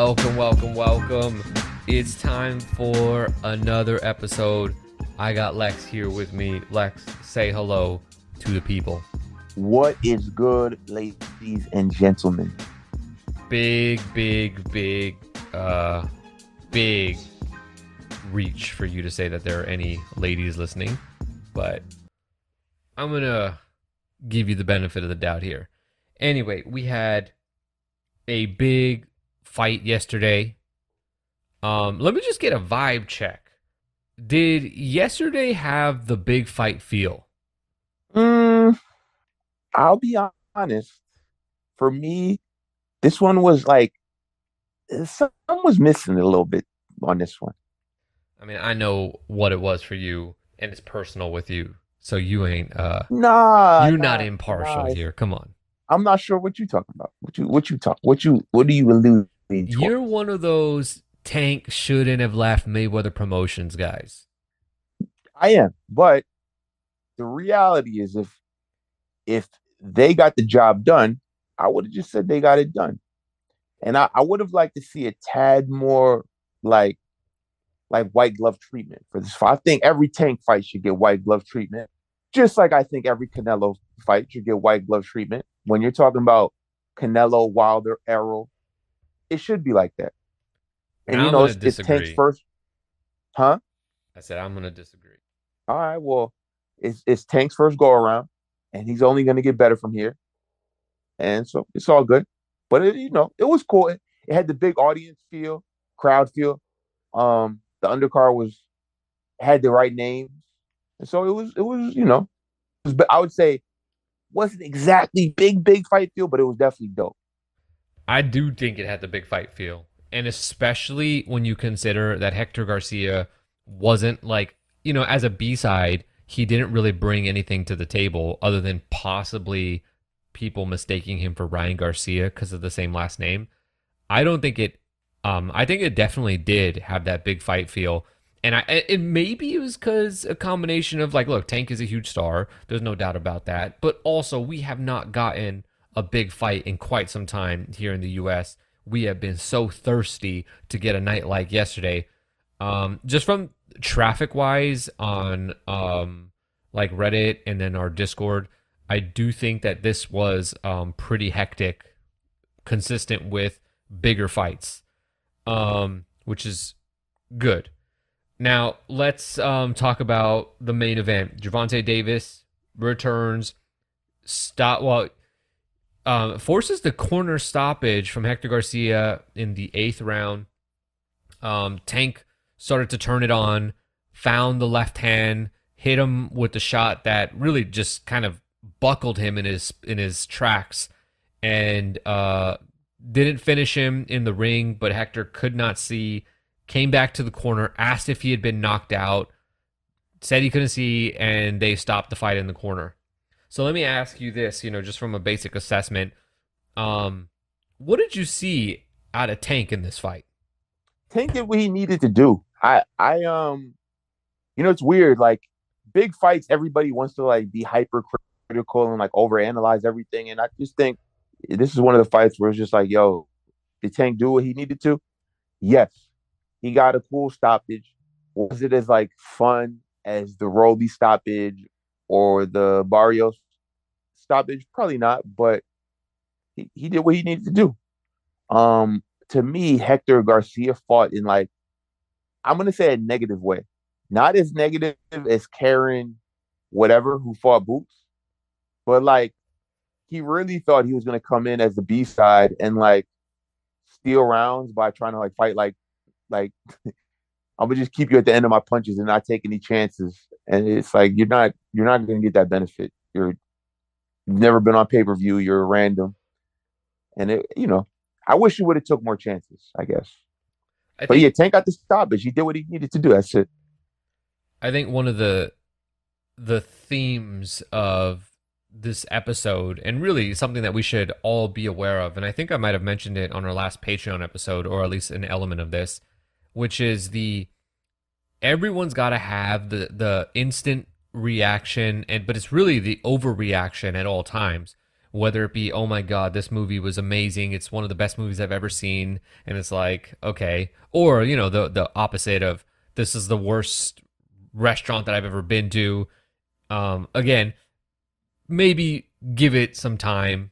Welcome, welcome, welcome. It's time for another episode. I got Lex here with me. Lex, say hello to the people. What is good, ladies and gentlemen? Big, big, big, uh, big reach for you to say that there are any ladies listening, but I'm gonna give you the benefit of the doubt here. Anyway, we had a big fight yesterday. Um, let me just get a vibe check. Did yesterday have the big fight feel? Mm, I'll be honest. For me, this one was like some was missing a little bit on this one. I mean, I know what it was for you, and it's personal with you, so you ain't uh, Nah, you're nah, not impartial nah. here. Come on, I'm not sure what you're talking about. What you what you talk? What you what do you allude to? you're one of those Tank shouldn't have left Mayweather Promotions guys. I am, but the reality is, if if they got the job done, I would have just said they got it done, and I, I would have liked to see a tad more like like white glove treatment for this fight. I think every tank fight should get white glove treatment, just like I think every Canelo fight should get white glove treatment. When you're talking about Canelo, Wilder, Errol, it should be like that. And you know, gonna it's, it's Tank's first, huh? I said I'm gonna disagree. All right, well, it's it's Tank's first go around, and he's only going to get better from here, and so it's all good. But it, you know, it was cool. It, it had the big audience feel, crowd feel. Um, the undercard was had the right names, and so it was it was you know, was, but I would say wasn't exactly big big fight feel, but it was definitely dope. I do think it had the big fight feel. And especially when you consider that Hector Garcia wasn't like, you know, as a B side, he didn't really bring anything to the table other than possibly people mistaking him for Ryan Garcia because of the same last name. I don't think it, um, I think it definitely did have that big fight feel. And I, it maybe it was because a combination of like, look, Tank is a huge star. There's no doubt about that. But also, we have not gotten a big fight in quite some time here in the U.S. We have been so thirsty to get a night like yesterday. Um, just from traffic wise on um, like Reddit and then our Discord, I do think that this was um, pretty hectic, consistent with bigger fights, um, which is good. Now let's um, talk about the main event. Gervonta Davis returns. Stop. Well, um, forces the corner stoppage from Hector Garcia in the eighth round. Um, Tank started to turn it on, found the left hand, hit him with the shot that really just kind of buckled him in his in his tracks, and uh, didn't finish him in the ring. But Hector could not see. Came back to the corner, asked if he had been knocked out, said he couldn't see, and they stopped the fight in the corner. So let me ask you this, you know, just from a basic assessment, um, what did you see out of Tank in this fight? Tank did what he needed to do. I I um, you know, it's weird. Like big fights, everybody wants to like be hypercritical and like overanalyze everything. And I just think this is one of the fights where it's just like, yo, did Tank do what he needed to? Yes, he got a cool stoppage. Was it as like fun as the Rolly stoppage or the Barrios stoppage? Probably not, but he, he did what he needed to do. Um, to me, Hector Garcia fought in like I'm gonna say a negative way, not as negative as Karen, whatever, who fought Boots, but like he really thought he was gonna come in as the B side and like steal rounds by trying to like fight like like I'm gonna just keep you at the end of my punches and not take any chances. And it's like you're not you're not gonna get that benefit. You're you've never been on pay per view. You're random, and it you know I wish he would have took more chances. I guess. I But think, yeah, Tank got the stoppage. He did what he needed to do. That's it. I think one of the the themes of this episode, and really something that we should all be aware of, and I think I might have mentioned it on our last Patreon episode, or at least an element of this, which is the everyone's got to have the the instant reaction, and but it's really the overreaction at all times whether it be, oh my God, this movie was amazing. It's one of the best movies I've ever seen. And it's like, okay. Or, you know, the, the opposite of this is the worst restaurant that I've ever been to. Um, again, maybe give it some time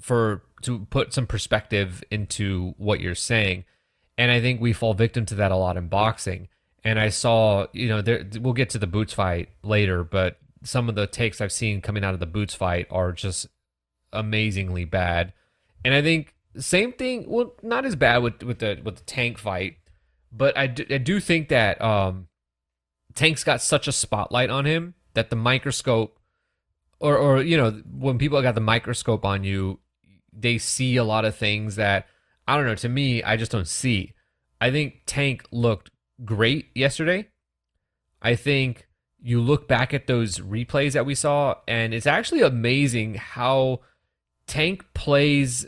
for to put some perspective into what you're saying. And I think we fall victim to that a lot in boxing. And I saw, you know, there, we'll get to the boots fight later, but some of the takes I've seen coming out of the boots fight are just amazingly bad. And I think same thing, well, not as bad with with the with the tank fight, but I do, I do think that um, Tank's got such a spotlight on him that the microscope, or or you know, when people got the microscope on you, they see a lot of things that I don't know. To me, I just don't see. I think Tank looked great yesterday. I think you look back at those replays that we saw, and it's actually amazing how Tank plays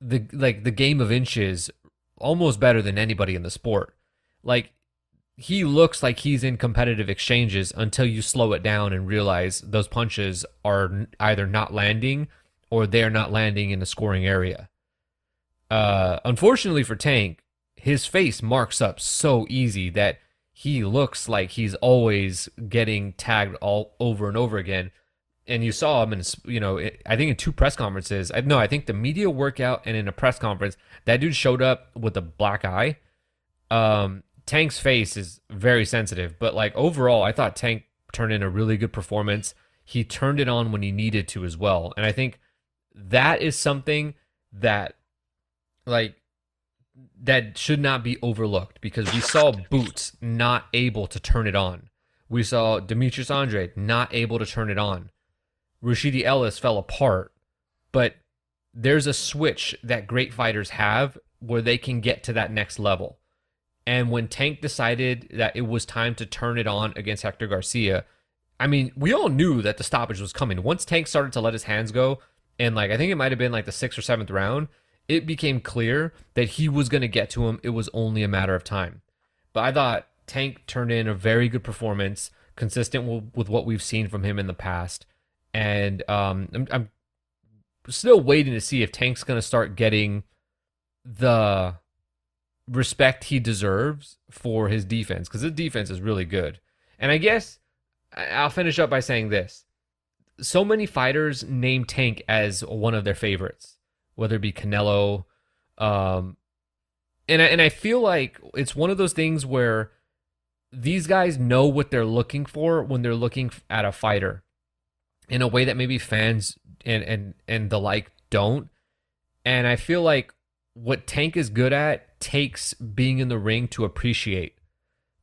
the like the game of inches almost better than anybody in the sport. Like he looks like he's in competitive exchanges until you slow it down and realize those punches are either not landing or they're not landing in the scoring area. Uh, unfortunately for Tank, his face marks up so easy that he looks like he's always getting tagged all over and over again. And you saw him in, you know, I think in two press conferences. No, I think the media workout and in a press conference, that dude showed up with a black eye. Um, Tank's face is very sensitive, but like overall, I thought Tank turned in a really good performance. He turned it on when he needed to as well, and I think that is something that, like, that should not be overlooked because we saw Boots not able to turn it on. We saw Demetrius Andrade not able to turn it on. Rashidi Ellis fell apart, but there's a switch that great fighters have where they can get to that next level. And when Tank decided that it was time to turn it on against Hector Garcia, I mean, we all knew that the stoppage was coming. Once Tank started to let his hands go, and like I think it might have been like the sixth or seventh round, it became clear that he was going to get to him. It was only a matter of time. But I thought Tank turned in a very good performance, consistent with, what we've seen from him in the past. And um, I'm, I'm still waiting to see if Tank's going to start getting the respect he deserves for his defense because his defense is really good. And I guess I'll finish up by saying this. So many fighters name Tank as one of their favorites, whether it be Canelo. Um, and, I, and I feel like it's one of those things where these guys know what they're looking for when they're looking at a fighter in a way that maybe fans and, and, and the like don't. And I feel like what Tank is good at takes being in the ring to appreciate.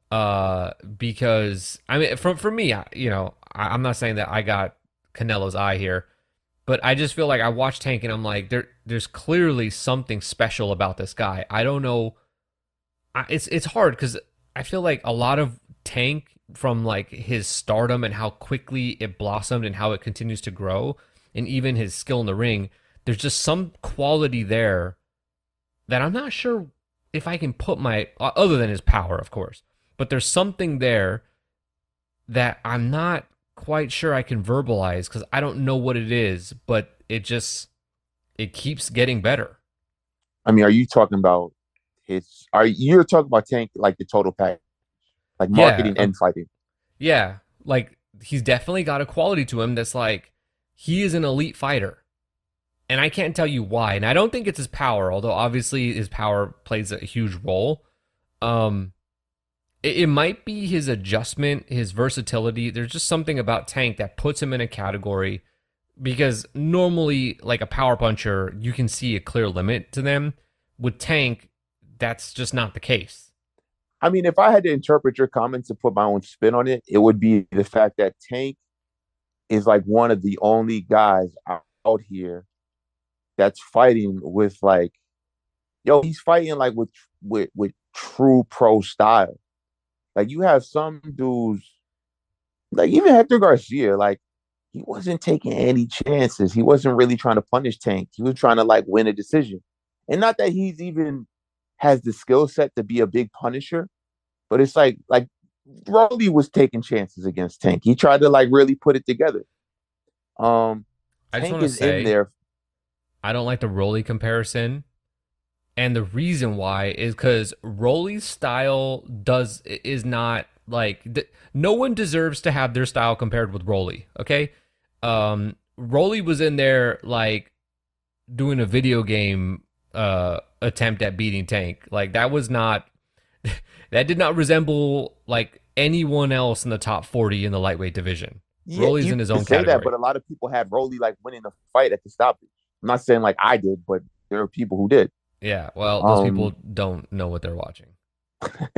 Uh, because I mean, from for me, you know, I, am not saying that I got Canelo's eye here, but I just feel like I watch Tank and I'm like, there, there's clearly something special about this guy. I don't know. I, it's it's hard because I feel like a lot of Tank from like his stardom and how quickly it blossomed and how it continues to grow, and even his skill in the ring. There's just some quality there that I'm not sure if I can put my other than his power, of course, but there's something there that I'm not quite sure I can verbalize because I don't know what it is, but it just it keeps getting better. I mean, are you talking about his? Are you talking about Tank like the total pack, like marketing yeah. and fighting? Yeah, like he's definitely got a quality to him that's like he is an elite fighter and I can't tell you why. And I don't think it's his power, although obviously his power plays a huge role. Um, it, might be his adjustment, his versatility. There's just something about Tank that puts him in a category because normally, like a power puncher, you can see a clear limit to them. With Tank, that's just not the case. I mean, if I had to interpret your comments and put my own spin on it, it would be the fact that Tank is like one of the only guys out here that's fighting with like, yo, he's fighting like with with with true pro style. Like you have some dudes, like even Hector Garcia, like he wasn't taking any chances. He wasn't really trying to punish Tank. He was trying to like win a decision. And not that he's even has the skill set to be a big punisher, but it's like like Rolly was taking chances against Tank. He tried to like really put it together. Um I just Tank want to is say in there. I don't like the Rolly comparison. And the reason why is because Rolly's style does is not like th- no one deserves to have their style compared with Rolly. Okay, um, Rolly was in there like doing a video game uh attempt at beating Tank. Like that was not that did not resemble like anyone else in the top forty in the lightweight division. Yeah, Rolly's in his own say category. that, but a lot of people had Rolly like winning the fight at the stoppage. I'm not saying like I did, but there are people who did. Yeah, well, those Um, people don't know what they're watching.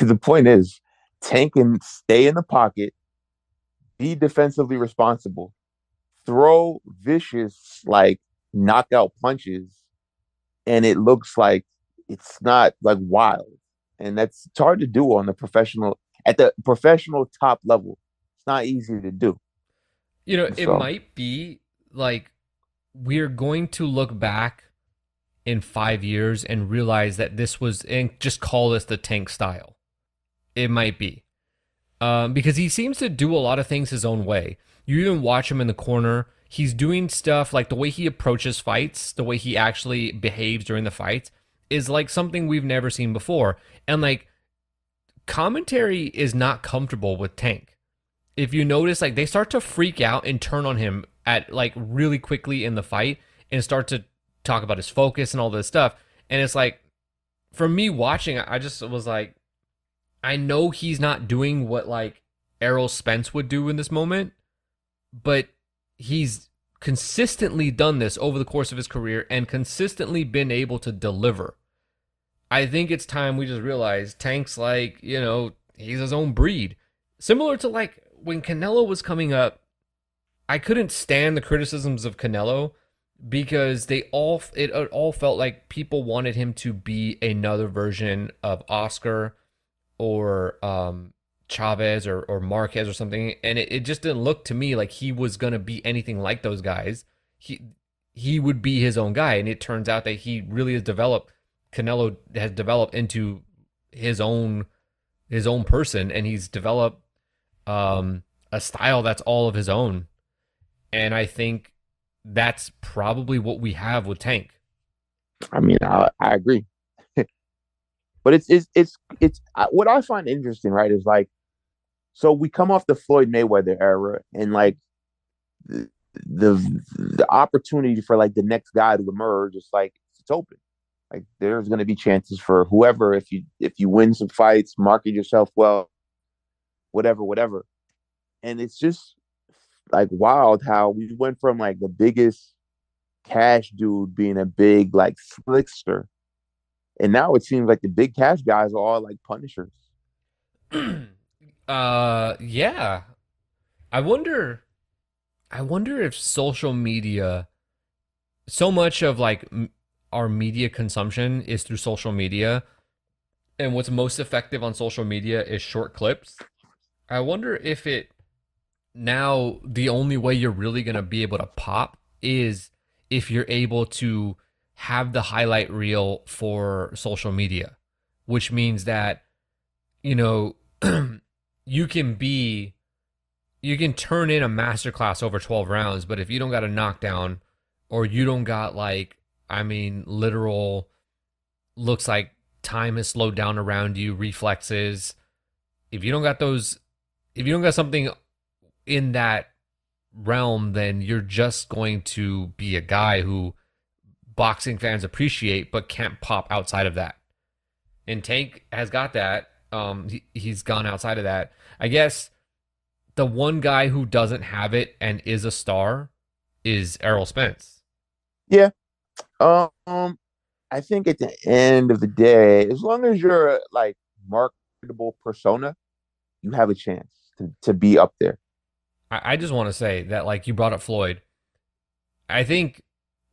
the point is, Tank can stay in the pocket, be defensively responsible, throw vicious like knockout punches, and it looks like it's not like wild. And that's it's hard to do on the professional at the professional top level. It's not easy to do. You know, it might be like we're going to look back in five years and realize that this was, and just call this the tank style. It might be. Um, because he seems to do a lot of things his own way. You even watch him in the corner. He's doing stuff like the way he approaches fights, the way he actually behaves during the fights is like something we've never seen before. And like commentary is not comfortable with Tank if you notice like they start to freak out and turn on him at like really quickly in the fight and start to talk about his focus and all this stuff. And it's like for me watching i just was like i know he's not doing what like errol spence would do in this moment but he's consistently done this over the course of his career and consistently been able to deliver. I think it's time we just realize tank's like you know he's his own breed. Similar to like when Canelo was coming up, I couldn't stand the criticisms of Canelo because they all it, it all felt like people wanted him to be another version of Oscar or um Chavez or, or Marquez or something and it, it just didn't look to me like he was gonna be anything like those guys. He he would be his own guy and it turns out that he really has developed Canelo has developed into his own his own person and he's developed um, a style that's all of his own. And I think that's probably what we have with Tank. I mean, I, I agree. but it's it's it's it's what I find interesting, right? Is like, so we come off the Floyd Mayweather era, and like the the, the opportunity for like the next guy to emerge is like it's open. Like there's going to be chances for whoever if you if you win some fights, market yourself well, whatever, whatever. And it's just like wild how we went from like the biggest cash dude being a big like slickster. And now it seems like the big cash guys are all like punishers. uh, yeah. I wonder. I wonder if social media, so much of like m- our media consumption is through social media, and what's most effective on social media is short clips. I wonder if it now the only way you're really going to be able to pop is if you're able to have the highlight reel for social media, which means that, you know, you can be, you can turn in a masterclass over 12 rounds, but if you don't got a knockdown or you don't got like, I mean, literal, looks like time has slowed down around you, reflexes, if you don't got those, if you don't got something in that realm, then you're just going to be a guy who boxing fans appreciate but can't pop outside of that. And Tank has got that. Um, he, he's gone outside of that. I guess the one guy who doesn't have it and is a star is Errol Spence. Yeah. Um, I think at the end of the day, as long as you're like marketable persona, you have a chance to, to be up there. I, I just want to say that, like, you brought up Floyd. I think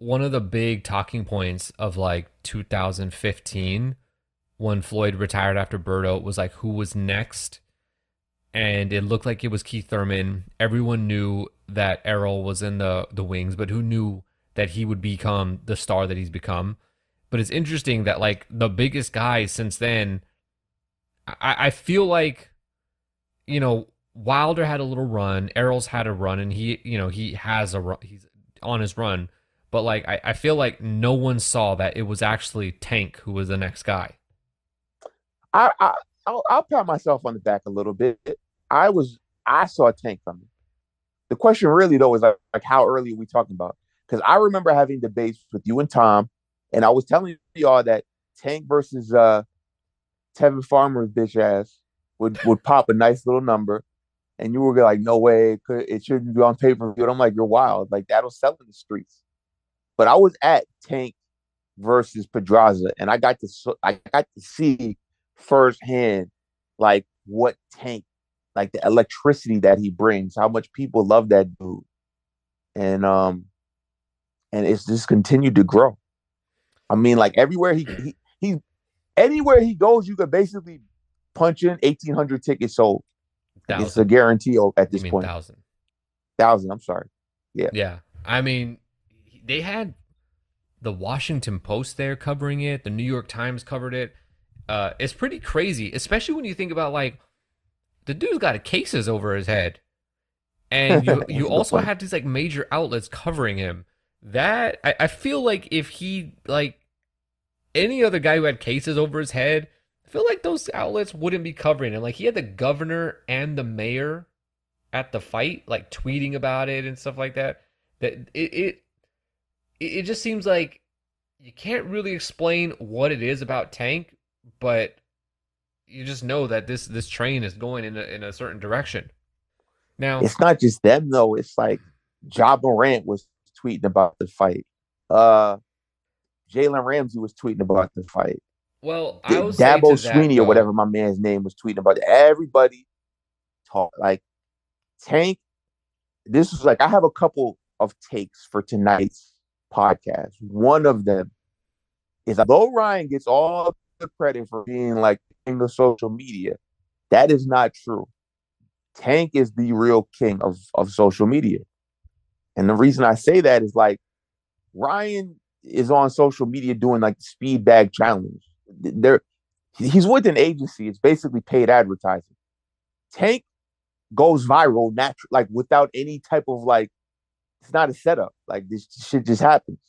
one of the big talking points of like 2015 when Floyd retired after Berto was like who was next. And it looked like it was Keith Thurman. Everyone knew that Errol was in the, the wings, but who knew that he would become the star that he's become? But it's interesting that like the biggest guys since then, I, I feel like, you know, Wilder had a little run, Errol's had a run, and he, you know, he has a run. He's on his run, but like I, I feel like no one saw that it was actually Tank who was the next guy. I, I I'll, I'll pat myself on the back a little bit. I was I saw Tank coming. The question really though is like, like how early are we talking about? Because I remember having debates with you and Tom, and I was telling y'all that Tank versus uh Tevin Farmer's bitch ass would would pop a nice little number, and you were like, "No way, it, shouldn't be on pay per view." I'm like, "You're wild! Like that'll sell in the streets." But I was at Tank versus Pedraza, and I got to I got to see firsthand like what Tank, like the electricity that he brings, how much people love that dude, and um, and it's just continued to grow. I mean, like everywhere he he he anywhere he goes, you could basically punch in eighteen hundred tickets sold. Thousand. It's a guarantee at this point. Thousand. Thousand. I'm sorry. Yeah. Yeah. I mean, they had the Washington Post there covering it. The New York Times covered it. Uh, it's pretty crazy, especially when you think about like the dude's got cases over his head, and you you also have these like major outlets covering him. That I, I feel like if he like any other guy who had cases over his head, feel like those outlets wouldn't be covering him. Like he had the governor and the mayor at the fight, like tweeting about it and stuff like that. That it it it just seems like you can't really explain what it is about Tank, but you just know that this this train is going in a, in a certain direction. Now it's not just them though. It's like Ja Morant was tweeting about the fight. Uh Jalen Ramsey was tweeting about the fight. Well, I was Dabo Swinney or whatever my man's name was tweeting about it. Everybody talk like Tank. This was like I have a couple of takes for tonight's podcast. One of them is although Ryan gets all the credit for being like king of social media, that is not true. Tank is the real king of, of social media. And the reason I say that is like Ryan is on social media doing like the speed bag challenge. There, he's with an agency. It's basically paid advertising. Tank goes viral natural, like without any type of like. It's not a setup. Like this shit just happens.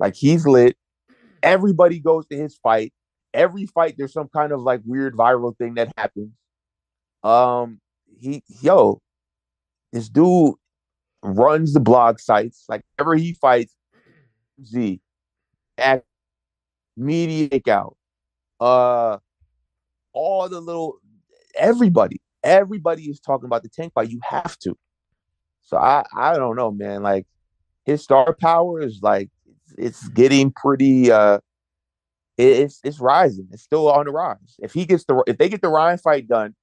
Like he's lit. Everybody goes to his fight. Every fight, there's some kind of like weird viral thing that happens. Um, he yo, this dude runs the blog sites. Like ever he fights, Z, act, media out, uh, all the little everybody, everybody is talking about the tank fight. You have to. So I, I don't know, man. Like his star power is like it's, it's getting pretty. uh it's it's rising. It's still on the rise. If he gets the if they get the Ryan fight done,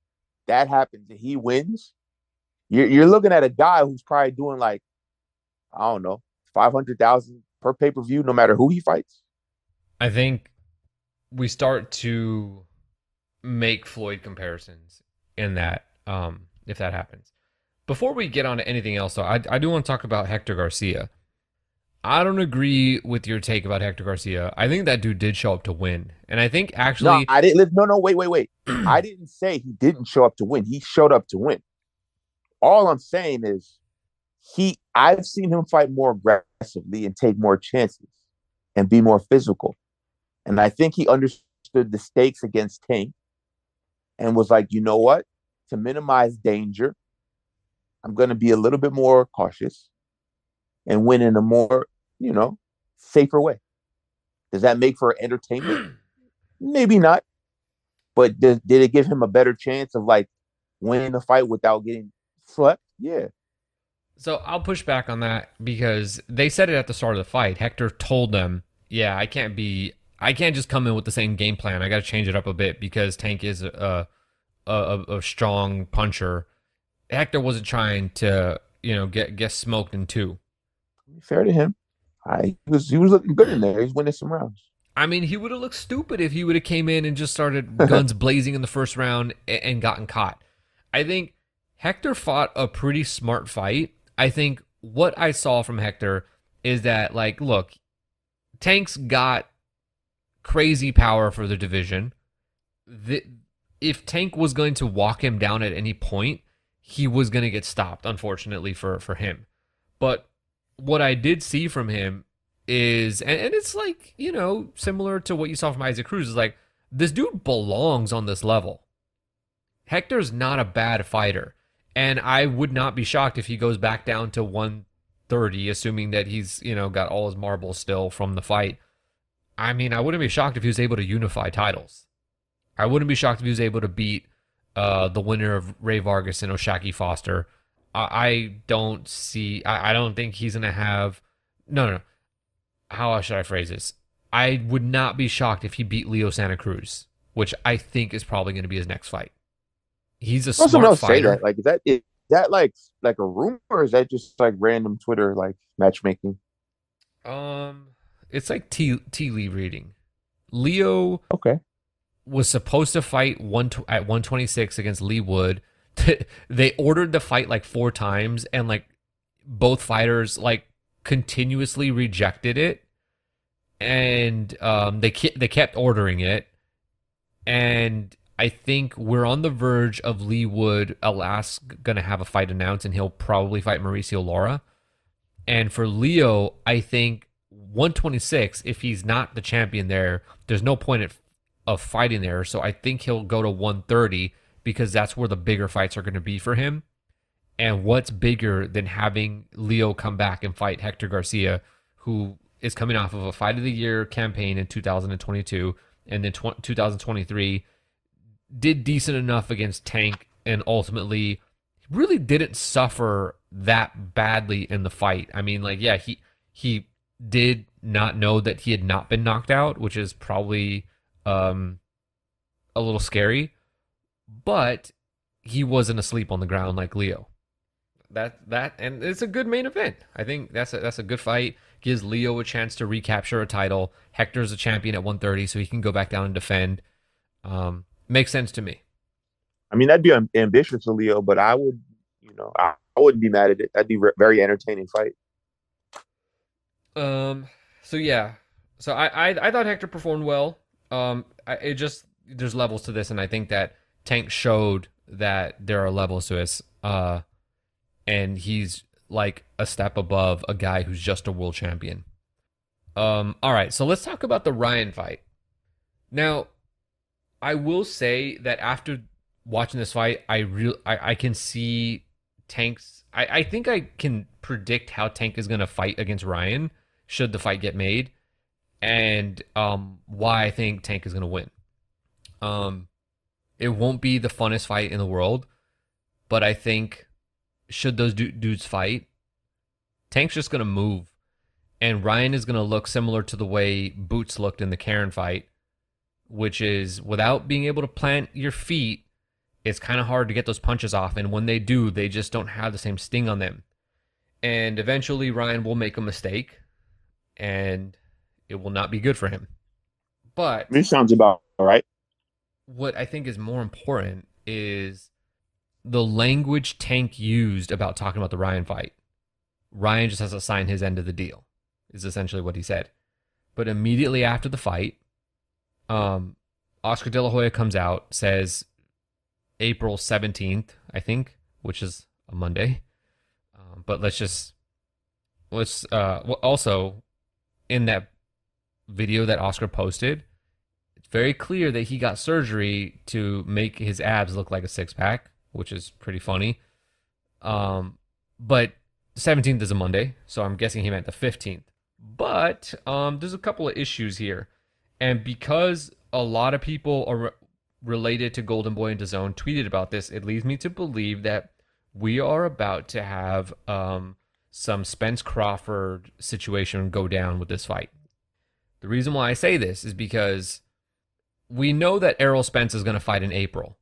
that happens and he wins. You're you're looking at a guy who's probably doing like I don't know five hundred thousand per pay per view, no matter who he fights? I think we start to make Floyd comparisons in that, um, if that happens. Before we get on to anything else, though, I, I do want to talk about Hector Garcia. I don't agree with your take about Hector Garcia. I think that dude did show up to win, and I think actually, no, I didn't. No, no, wait, wait, wait. I didn't say he didn't show up to win. He showed up to win. All I'm saying is he I've seen him fight more aggressively and take more chances and be more physical. And I think he understood the stakes against Tank and was like, you know what? To minimize danger, I'm going to be a little bit more cautious and win in a more, you know, safer way. Does that make for entertainment? Maybe not. But did, did it give him a better chance of like winning the fight without getting swept? Yeah. So I'll push back on that because they said it at the start of the fight. Hector told them, "Yeah, I can't be, I can't just come in with the same game plan. I got to change it up a bit because Tank is a, a, a strong puncher." Hector wasn't trying to, you know, get get smoked in two. Fair to him. I he was he was looking good in there. He's winning some rounds. I mean, he would have looked stupid if he would have came in and just started guns blazing in the first round and, and gotten caught. I think Hector fought a pretty smart fight I think what I saw from Hector is that, like, look, Tank's got crazy power for the division. The, if Tank was going to walk him down at any point, he was going to get stopped, unfortunately for for him. But what I did see from him is, and, and it's like you know similar to what you saw from Isaac Cruz, is like this dude belongs on this level. Hector's not a bad fighter, and I would not be shocked if he goes back down to 130, assuming that he's you know got all his marbles still from the fight. I mean, I wouldn't be shocked if he was able to unify titles. I wouldn't be shocked if he was able to beat uh, the winner of Rey Vargas and O'Shaquie Foster. I, I don't see. I, I, don't think he's gonna have. No, no, no. How should I phrase this? I would not be shocked if he beat Leo Santa Cruz, which I think is probably going to be his next fight. He's a smart else fighter. Say that. Like, is that is that like like a rumor, or is that just like random Twitter like matchmaking? Um, it's like tea tea leaf reading. Leo, okay, was supposed to fight one at 126 against Leigh Wood. they ordered the fight like four times, and like both fighters like continuously rejected it, and um, they ke- they kept ordering it, and I think we're on the verge of Leigh Wood Alas gonna have a fight announced, and he'll probably fight Mauricio Lara. And for Leo, I think 126, if he's not the champion there, there's no point of fighting there. So I think he'll go to 130 because that's where the bigger fights are going to be for him. And what's bigger than having Leo come back and fight Hector Garcia, who is coming off of a fight of the year campaign in 2022 and then 2023 did decent enough against Tank and ultimately really didn't suffer that badly in the fight. I mean, like, yeah, he he did not know that he had not been knocked out, which is probably um, a little scary, but he wasn't asleep on the ground like Leo. That that and it's a good main event. I think that's a, that's a good fight. Gives Leo a chance to recapture a title. Hector's a champion at 130, so he can go back down and defend. Um, makes sense to me. I mean, that'd be ambitious for Leo, but I would, you know, I, I wouldn't be mad at it. That'd be a very entertaining fight. Um. So yeah. So I I, I thought Hector performed well um, it just there's levels to this, and I think that Tank showed that there are levels to this. Uh, and he's like a step above a guy who's just a world champion. Um, all right, so let's talk about the Ryan fight. Now, I will say that after watching this fight, I real I, I can see Tank's. I, I think I can predict how Tank is going to fight against Ryan should the fight get made and um, why I think Tank is going to win. Um, it won't be the funnest fight in the world, but I think should those du- dudes fight, Tank's just going to move, and Ryan is going to look similar to the way Boots looked in the Karen fight, which is without being able to plant your feet, it's kind of hard to get those punches off, and when they do, they just don't have the same sting on them. And eventually, Ryan will make a mistake, and it will not be good for him. But this sounds about right. What I think is more important is the language Tank used about talking about the Ryan fight. Ryan just has to sign his end of the deal, is essentially what he said. But immediately after the fight, um, Oscar De La Hoya comes out, says April 17th, I think, which is a Monday. Um, but let's just, let's, uh, also in that video that Oscar posted, it's very clear that he got surgery to make his abs look like a six pack, which is pretty funny. Um, but 17th is a Monday, so I'm guessing he meant the 15th. But um, there's a couple of issues here. And because a lot of people are related to Golden Boy and DAZN tweeted about this, it leads me to believe that we are about to have um, some Spence Crawford situation go down with this fight. The reason why I say this is because we know that Errol Spence is going to fight in April.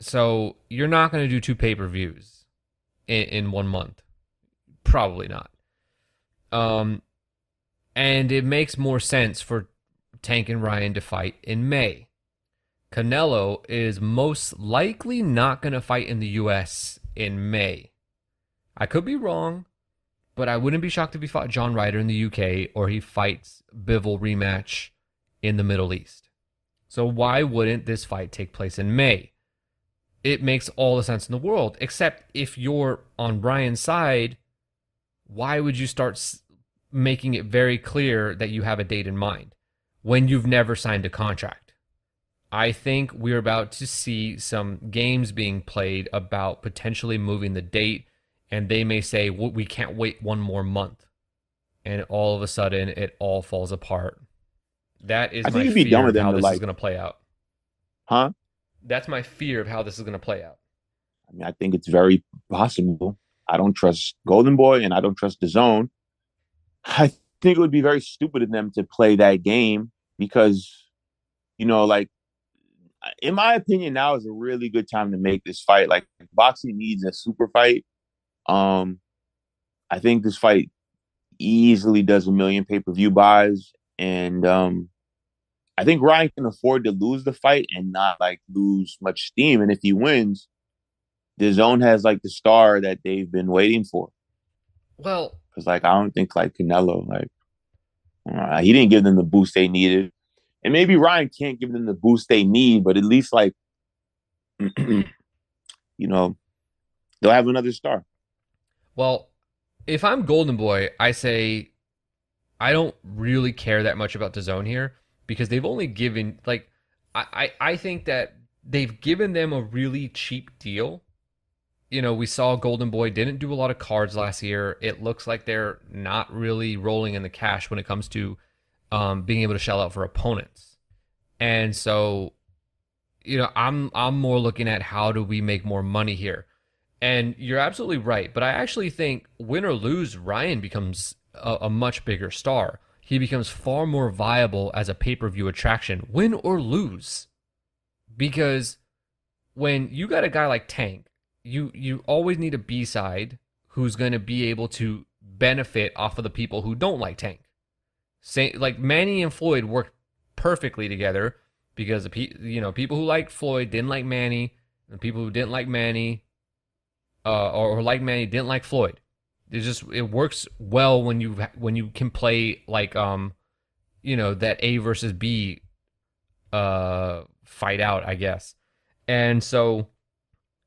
So you're not going to do two pay per views in, in one month. Probably not. Um, and it makes more sense for Tank and Ryan to fight in May. Canelo is most likely not going to fight in the US in May. I could be wrong, but I wouldn't be shocked if he fought John Ryder in the UK or he fights Bivol rematch in the Middle East. So why wouldn't this fight take place in May? it makes all the sense in the world. Except if you're on Ryan's side, why would you start making it very clear that you have a date in mind when you've never signed a contract? I think we're about to see some games being played about potentially moving the date, and they may say, well, we can't wait one more month. And all of a sudden, it all falls apart. That is I my think it'd be fear of how this is going to play out. Huh? That's my fear of how this is going to play out. I mean, I think it's very possible. I don't trust Golden Boy and I don't trust DAZN. I think it would be very stupid of them to play that game because, you know, like, in my opinion, now is a really good time to make this fight. Like, boxing needs a super fight. Um, I think this fight easily does a million pay per view buys, and um, I think Ryan can afford to lose the fight and not like lose much steam. And if he wins, DAZN has like the star that they've been waiting for. Well, Because like I don't think like Canelo, like uh, he didn't give them the boost they needed, and maybe Ryan can't give them the boost they need, but at least like you know they'll have another star. Well, if I'm Golden Boy, I say I don't really care that much about DAZN here because they've only given like I, I, I think that they've given them a really cheap deal. You know, we saw Golden Boy didn't do a lot of cards last year. It looks like they're not really rolling in the cash when it comes to um, being able to shell out for opponents. And so, you know, I'm I'm more looking at how do we make more money here. And you're absolutely right. But I actually think win or lose, Ryan becomes a, a much bigger star. He becomes far more viable as a pay per view attraction, win or lose. Because when you got a guy like Tank, you, you always need a B side who's going to be able to benefit off of the people who don't like Tank. Like Manny and Floyd worked perfectly together because the pe- you know people who like Floyd didn't like Manny, and people who didn't like Manny uh, or, or like Manny didn't like Floyd. It just it works well when you when you can play like um you know that A versus B uh fight out, I guess. And so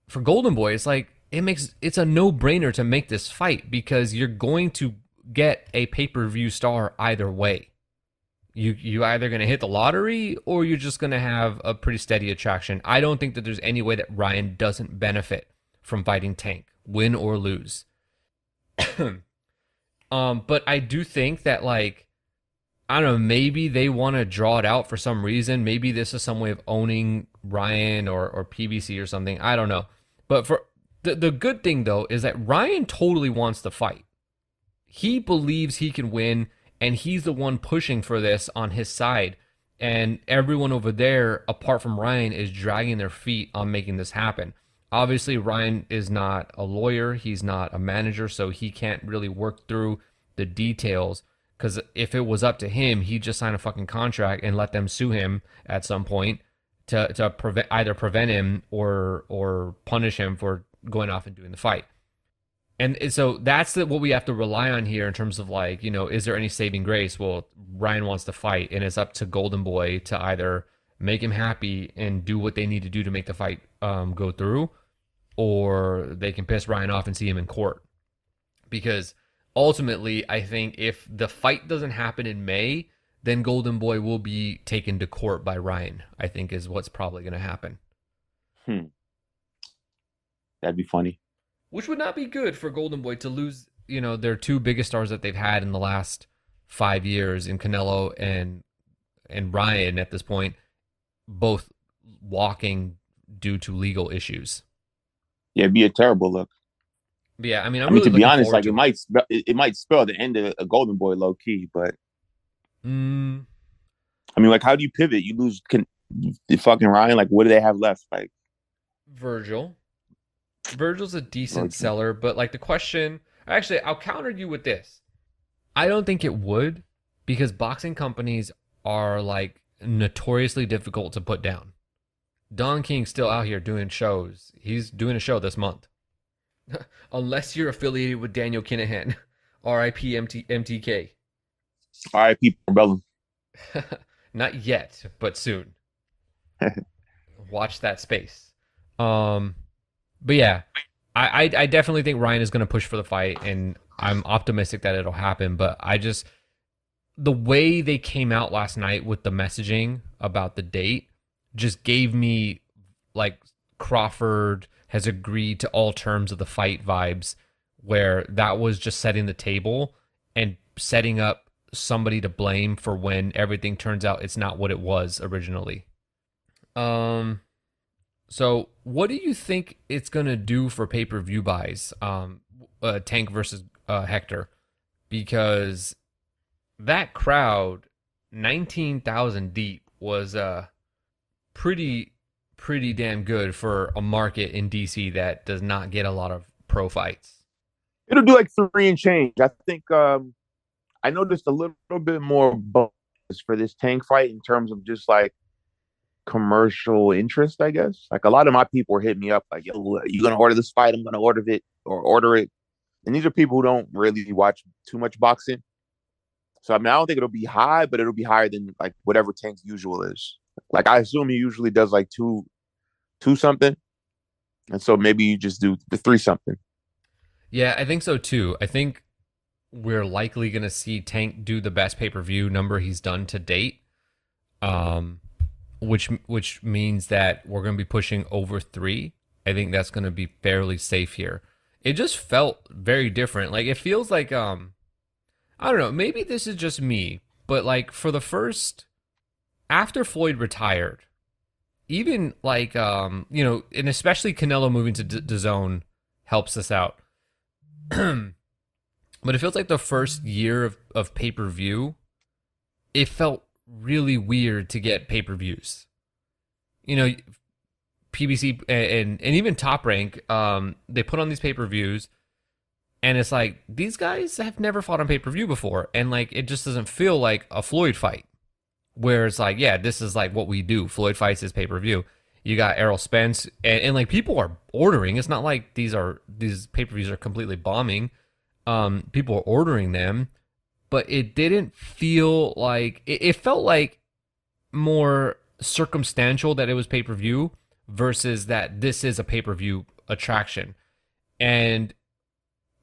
for Golden Boy, it's like it makes it's a no-brainer to make this fight because you're going to get a pay-per-view star either way. You you either going to hit the lottery or you're just going to have a pretty steady attraction. I don't think that there's any way that Ryan doesn't benefit from fighting Tank, win or lose. um, but I do think that like I don't know, maybe they want to draw it out for some reason. Maybe this is some way of owning Ryan or or PBC or something. I don't know. But for the the good thing though is that Ryan totally wants to fight. He believes he can win and he's the one pushing for this on his side. And everyone over there, apart from Ryan, is dragging their feet on making this happen. Obviously, Ryan is not a lawyer, he's not a manager, so he can't really work through the details. Because if it was up to him, he'd just sign a fucking contract and let them sue him at some point to to prevent either prevent him or or punish him for going off and doing the fight. And so that's the, what we have to rely on here in terms of like, you know, is there any saving grace? Well, Ryan wants to fight, and it's up to Golden Boy to either make him happy and do what they need to do to make the fight um, go through, or they can piss Ryan off and see him in court. Because ultimately, I think if the fight doesn't happen in May, then Golden Boy will be taken to court by Ryan. I think is what's probably going to happen, Hmm. That'd be funny. which would not be good for Golden Boy to lose. You know, their two biggest stars that they've had in the last five years in Canelo and and Ryan at this point, both walking due to legal issues. Yeah, it'd be a terrible look. Yeah, I mean, I'm i mean, really to be honest, like to it might spe- it, might spell the end of a Golden Boy low key, but Mm, I mean, like, how do you pivot? You lose can, the fucking Ryan. Like, what do they have left? Like, Vergil. Vergil's a decent Vergil. seller, but like the question, actually, I'll counter you with this. I don't think it would because boxing companies are like notoriously difficult to put down. Don King's still out here doing shows. He's doing a show this month. Unless you're affiliated with Daniel Kinahan, RIP MT- MTK. people, Bellum. Not yet, but soon. Watch that space. Um, but yeah, I, I, I definitely think Ryan is going to push for the fight, and I'm optimistic that it'll happen. But I just the way they came out last night with the messaging about the date just gave me like Crawford has agreed to all terms of the fight vibes, where that was just setting the table and setting up somebody to blame for when everything turns out it's not what it was originally. Um so what do you think it's to do for pay-per-view buys um uh, Tank versus uh, Hector because that crowd 19,000 deep was uh pretty pretty damn good for a market in DC that does not get a lot of pro fights. It'll do like 3 and change. I think um I noticed a little, little bit more buzz for this tank fight in terms of just like commercial interest, I guess. Like a lot of my people were hitting me up like, "Yo, you gonna order this fight? I'm gonna order it or order it." And these are people who don't really watch too much boxing. So I mean, I don't think it'll be high, but it'll be higher than like whatever Tank's usual is. Like I assume he usually does like two, two something, and so maybe you just do the three something. Yeah, I think so too. I think we're likely going to see Tank do the best pay per view number he's done to date, um, which which means that we're going to be pushing over three. I think that's going to be fairly safe here. It just felt very different. Like it feels like um, I don't know. Maybe this is just me, but like for the first after Floyd retired, even like um, you know, and especially Canelo moving to D- zone helps us out. but it feels like the first year of, of pay per view, it felt really weird to get pay per views. You know, PBC and and even Top Rank, um, they put on these pay per views, and it's like these guys have never fought on pay per view before, and like it just doesn't feel like a Floyd fight, where it's like, yeah, this is like what we do. Floyd fights his pay per view. You got Errol Spence, and, and like people are ordering. It's not like these are these pay per views are completely bombing um, people are ordering them, but it didn't feel like it, it felt like more circumstantial that it was pay per view versus that this is a pay per view attraction. And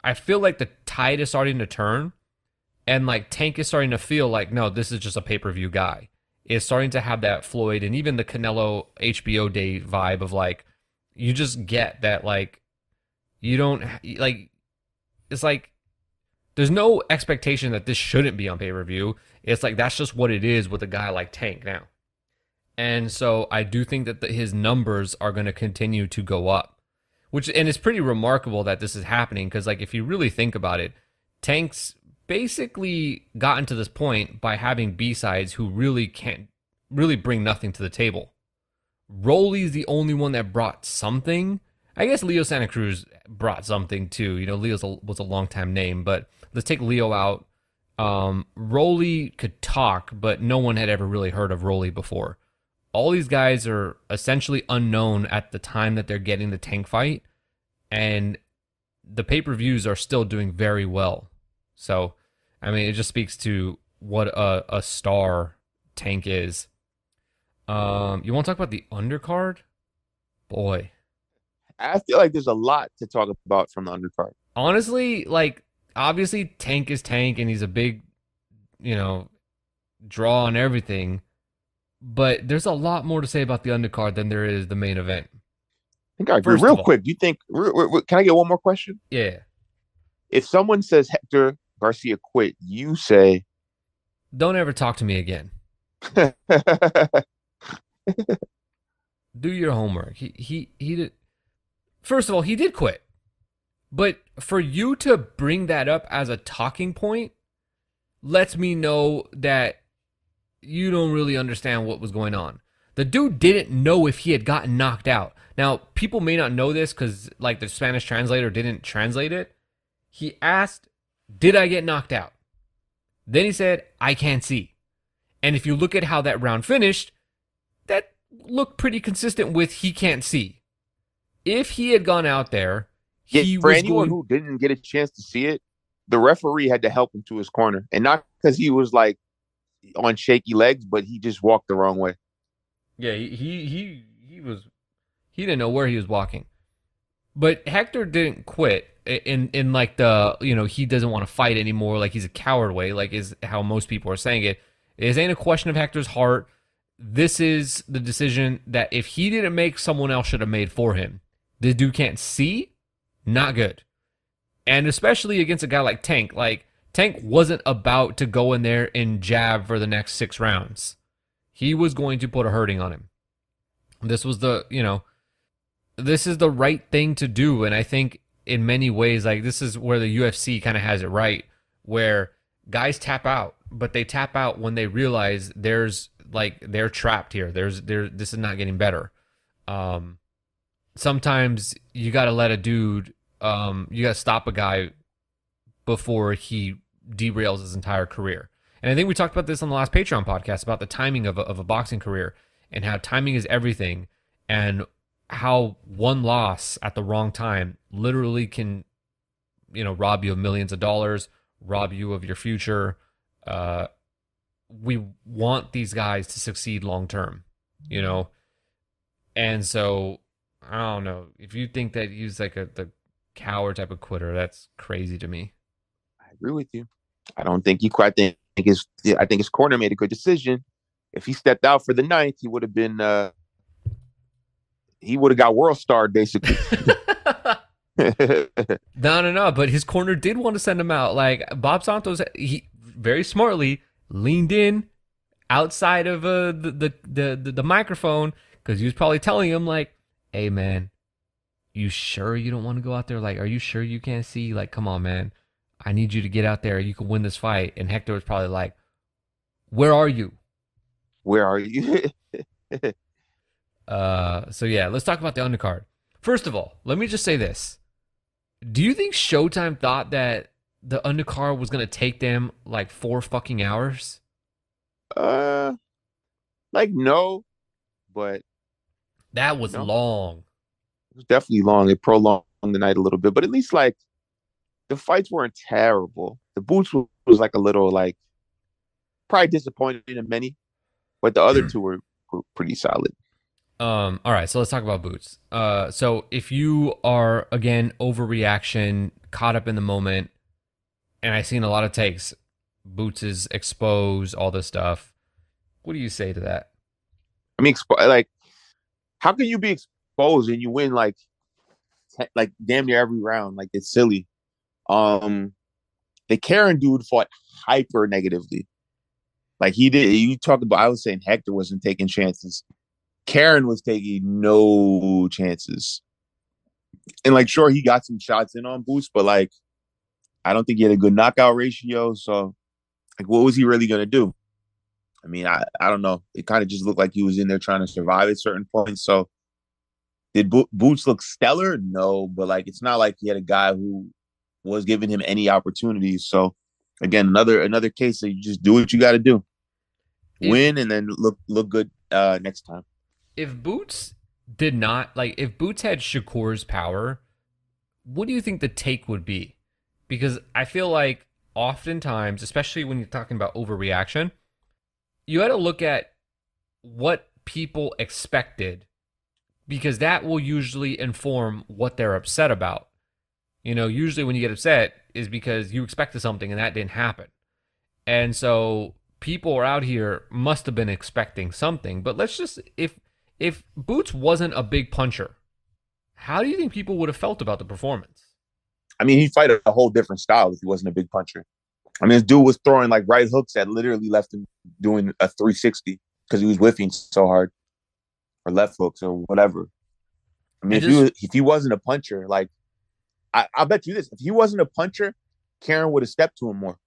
I feel like the tide is starting to turn, and like Tank is starting to feel like, no, this is just a pay per view guy. It's starting to have that Floyd and even the Canelo HBO day vibe of like, you just get that like, you don't like it's like there's no expectation that this shouldn't be on pay per view. It's like that's just what it is with a guy like Tank now. And so I do think that the, his numbers are going to continue to go up, which and it's pretty remarkable that this is happening because like if you really think about it, Tank's basically gotten to this point by having B sides who really can't really bring nothing to the table. Rolly's the only one that brought something, I guess Leo Santa Cruz brought something too. You know, Leo was a long time name, but let's take Leo out. Um, Rolly could talk, but no one had ever really heard of Rolly before. All these guys are essentially unknown at the time that they're getting the tank fight, and the pay per views are still doing very well. So, I mean, it just speaks to what a, a star Tank is. Um, you want to talk about the undercard? Boy, I feel like there's a lot to talk about from the undercard. Honestly, like obviously Tank is Tank and he's a big, you know, draw on everything. But there's a lot more to say about the undercard than there is the main event. I think I agree. First Real quick, do you think? Can I get one more question? Yeah. If someone says Hector Garcia quit, you say, "Don't ever talk to me again." do your homework. He he he did. First of all, he did quit. But for you to bring that up as a talking point lets me know that you don't really understand what was going on. The dude didn't know if he had gotten knocked out. Now, people may not know this because, like, the Spanish translator didn't translate it. He asked, Did I get knocked out? Then he said, I can't see. And if you look at how that round finished, that looked pretty consistent with he can't see if he had gone out there, he yeah, for anyone going... who didn't get a chance to see it, the referee had to help him to his corner, and not because he was like on shaky legs, but he just walked the wrong way. Yeah, he he he, he was He didn't know where he was walking. But Hector didn't quit in in like the you know he doesn't want to fight anymore, like he's a coward way, like is how most people are saying it. This ain't a question of Hector's heart. This is the decision that if he didn't make, someone else should have made for him. The dude can't see, not good. And especially against a guy like Tank, like Tank wasn't about to go in there and jab for the next six rounds. He was going to put a hurting on him. This was the, you know, this is the right thing to do. And I think in many ways, like this is where the UFC kind of has it right, where guys tap out, but they tap out when they realize there's like they're trapped here. There's there this is not getting better. Um sometimes you gotta let a dude um you gotta stop a guy before he derails his entire career. And I think we talked about this on the last Patreon podcast about the timing of a, of a boxing career and how timing is everything and how one loss at the wrong time literally can you know rob you of millions of dollars rob you of your future uh we want these guys to succeed long term you know and so i don't know if you think that he's like a the coward type of quitter that's crazy to me I agree with you. I don't think he quite think his I think his corner made a good decision. If he stepped out for the ninth, he would have been uh he would have got world starred basically. No, no, no. But his corner did want to send him out. Like Bob Santos, he very smartly leaned in outside of uh, the, the, the the the microphone because he was probably telling him like, "Hey, man, you sure you don't want to go out there? Like, are you sure you can't see? Like, come on, man, I need you to get out there. You can win this fight." And Hector was probably like, "Where are you?" Where are you? Uh, so yeah, let's talk about the undercard. First of all, let me just say this: Do you think Showtime thought that the undercard was gonna take them like four fucking hours? uh like no, but That was No. long. it was definitely long. It prolonged the night a little bit, but at least like the fights weren't terrible. The boots was, was like a little like probably disappointing in many, but the other two were, were pretty solid. Um, all right, so let's talk about boots. Uh, so if you are again overreaction, caught up in the moment, and I've seen a lot of takes, boots is exposed, all this stuff. What do you say to that? I mean, like, how can you be exposed and you win like, te- like damn near every round? Like it's silly. Um, the Karen dude fought hyper negatively. Like he did. You talked about. I was saying Hector wasn't taking chances. Karen was taking no chances. And like, sure, he got some shots in on Boots, but like, I don't think he had a good knockout ratio. So, like, what was he really gonna do? I mean, I, I don't know. It kind of just looked like he was in there trying to survive at certain points. So, did Bo- Boots look stellar? No, but like it's not like he had a guy who was giving him any opportunities. So, again, another another case that you just do what you got to do, win, and then look look good uh next time. If Boots did not like if Boots had Shakur's power, what do you think the take would be? Because I feel like oftentimes, especially when you're talking about overreaction, you got to look at what people expected because that will usually inform what they're upset about. You know, usually when you get upset is because you expected something and that didn't happen. And so people are out here must have been expecting something. But let's just if if Boots wasn't a big puncher, how do you think people would have felt about the performance? I mean, he'd fight a, whole different style if he wasn't a big puncher. I mean, this dude was throwing like right hooks that literally left him doing a 360 because he was whiffing so hard, or left hooks or whatever. I mean, And if he was, if he wasn't a puncher, like I, I bet you this, if he wasn't a puncher, Karen would have stepped to him more,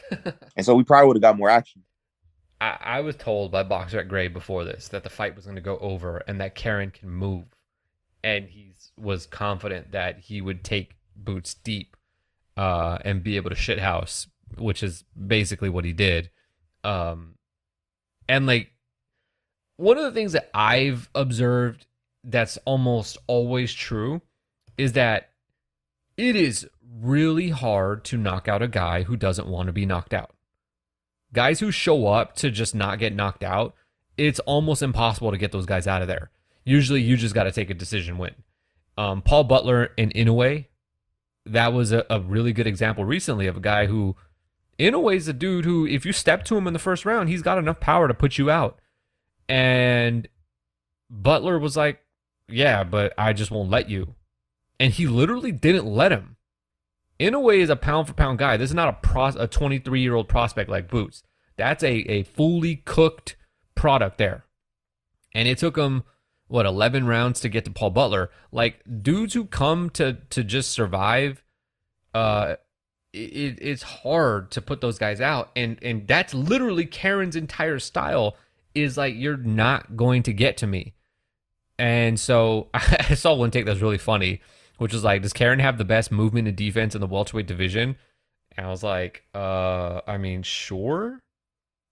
and so we probably would have got more action. I, I was told by Boxer at Gray before this that the fight was going to go over and that Karen can move, and he was confident that he would take Boots deep, uh, and be able to shithouse, which is basically what he did. Um, and like one of the things that I've observed that's almost always true is that it is really hard to knock out a guy who doesn't want to be knocked out guys who show up to just not get knocked out, it's almost impossible to get those guys out of there. Usually, you just got to take a decision win. Um, Paul Butler and Inoue, that was a, a really good example recently of a guy who, Inoue is a dude who, if you step to him in the first round, he's got enough power to put you out. And Butler was like, yeah, but I just won't let you. And he literally didn't let him. Inoue is a pound for pound guy. This is not a pros- a 23 year old prospect like Boots. That's a, a fully cooked product there. And it took him what 11 rounds to get to Paul Butler. Like dudes who come to to just survive, uh, it, it's hard to put those guys out. And and that's literally Karen's entire style is like you're not going to get to me. And so I saw one take that was really funny, which was like, does Karen have the best movement and defense in the welterweight division? And I was like, uh, I mean, sure,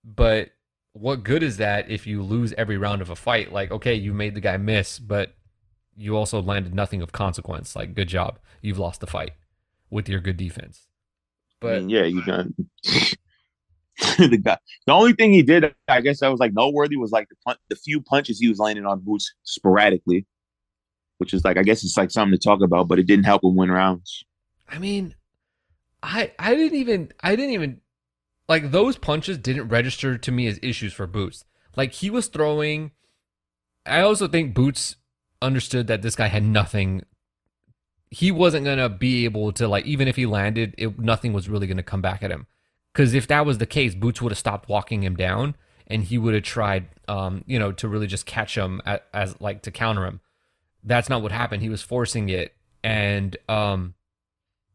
but what good is that if you lose every round of a fight? Like, okay, you made the guy miss, but you also landed nothing of consequence. Like, good job, you've lost the fight with your good defense. But I mean, yeah, you got the guy. The only thing he did, I guess, that was like noteworthy was like the punch, the few punches he was landing on boots sporadically, which is like I guess it's like something to talk about, but it didn't help him win rounds. I mean, I I didn't even I didn't even like those punches didn't register to me as issues for Boots. Like he was throwing. I also think Boots understood that this guy had nothing. He wasn't gonna be able to like even if he landed, it, nothing was really gonna come back at him. Because if that was the case, Boots would have stopped walking him down, and he would have tried, um, you know, to really just catch him at, as like to counter him. That's not what happened. He was forcing it, and um,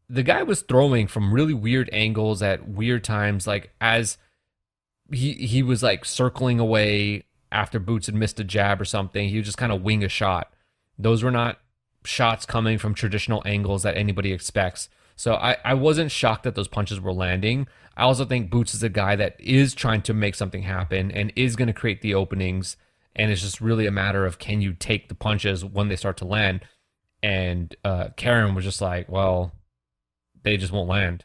the guy was throwing from really weird angles at weird times, like as he he was like circling away after Boots had missed a jab or something. He would just kind of wing a shot. Those were not shots coming from traditional angles that anybody expects. So I, I wasn't shocked that those punches were landing. I also think Boots is a guy that is trying to make something happen and is going to create the openings. And it's just really a matter of can you take the punches when they start to land. And uh, Karen was just like, well, they just won't land.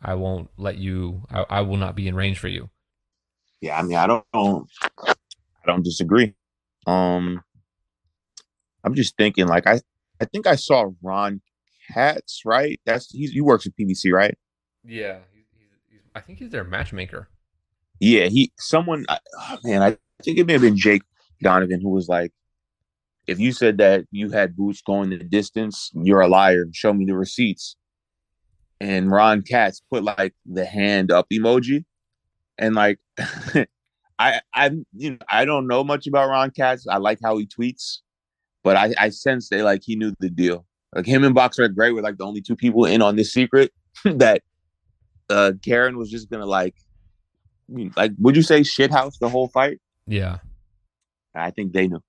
I won't let you. I, I will not be in range for you. Yeah, I mean, I don't, I don't disagree. Um, I'm just thinking, like, I, I think I saw Ron Katz, right? That's he's he works at PBC, right? Yeah, he's, he's, I think he's their matchmaker. Yeah, he someone. Oh, man, I think it may have been Jake Donovan who was like, "If you said that you had boots going the distance, you're a liar. Show me the receipts." And Ron Katz put like the hand up emoji, and like, I I you know I don't know much about Ron Katz. I like how he tweets, but I I sense that like he knew the deal. Like him and Boxer Gray were like the only two people in on this secret that uh Karen was just gonna like like would you say shithouse the whole fight? Yeah. I think they knew.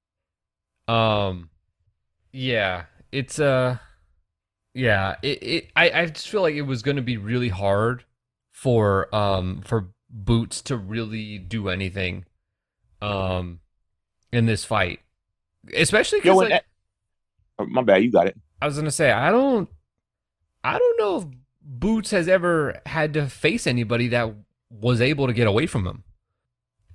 Um yeah, it's uh yeah, it, it I, I just feel like it was gonna be really hard for um for Boots to really do anything um in this fight. Especially because like, oh, my bad, you got it. I was gonna say I don't I don't know if Boots has ever had to face anybody that was able to get away from him.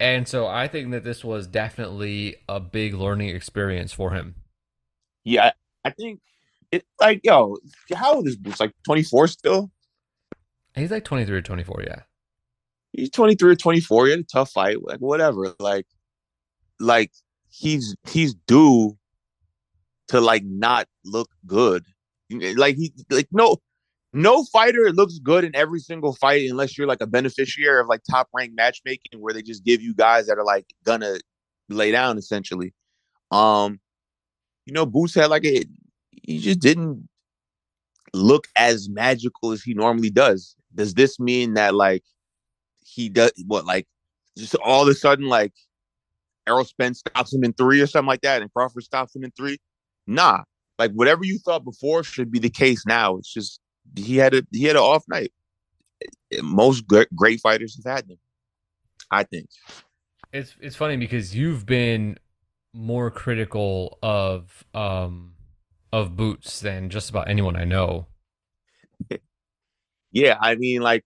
And so I think that this was definitely a big learning experience for him. Yeah, I think it like yo, how old is Boots? Like 24 still? He's like 23 or 24, yeah. He's 23 or 24. He had a tough fight, like whatever. Like, like he's he's due to like not look good. Like he like no no fighter looks good in every single fight unless you're like a beneficiary of like top ranked matchmaking where they just give you guys that are like gonna lay down essentially. Um, you know, Boots had like a he just didn't look as magical as he normally does. Does this mean that like he does what like just all of a sudden like Errol Spence stops him in three or something like that, and Crawford stops him in three? Nah, like whatever you thought before should be the case now. It's just he had a he had an off night. Most great, great fighters have had them. I think. It's it's funny because you've been more critical of um of Boots than just about anyone I know. yeah, I mean, like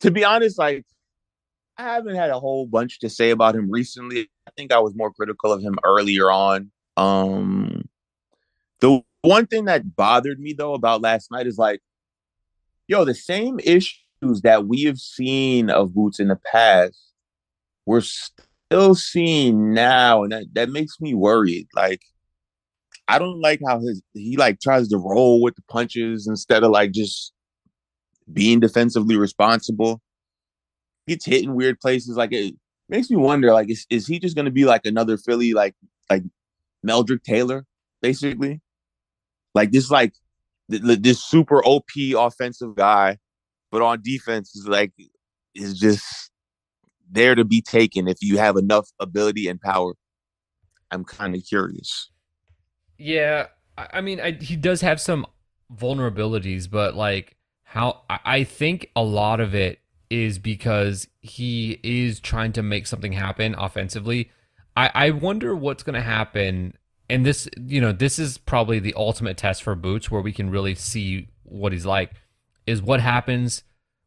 to be honest, like I haven't had a whole bunch to say about him recently. I think I was more critical of him earlier on Um, the one thing that bothered me though about last night is like, yo, the same issues that we have seen of Boots in the past, we're still seeing now, and that, that makes me worried. Like, I don't like how his he like tries to roll with the punches instead of like just being defensively responsible. Gets hit in weird places. Like it makes me wonder, like, is, is he just gonna be like another Philly, like like Meldrick Taylor, basically? Like this, like this super OP offensive guy, but on defense is like is just there to be taken if you have enough ability and power. I'm kind of curious. Yeah, I mean, I, he does have some vulnerabilities, but like how I think a lot of it is because he is trying to make something happen offensively. I, I wonder what's going to happen. And this, you know, this is probably the ultimate test for Boots where we can really see what he's like. Is what happens?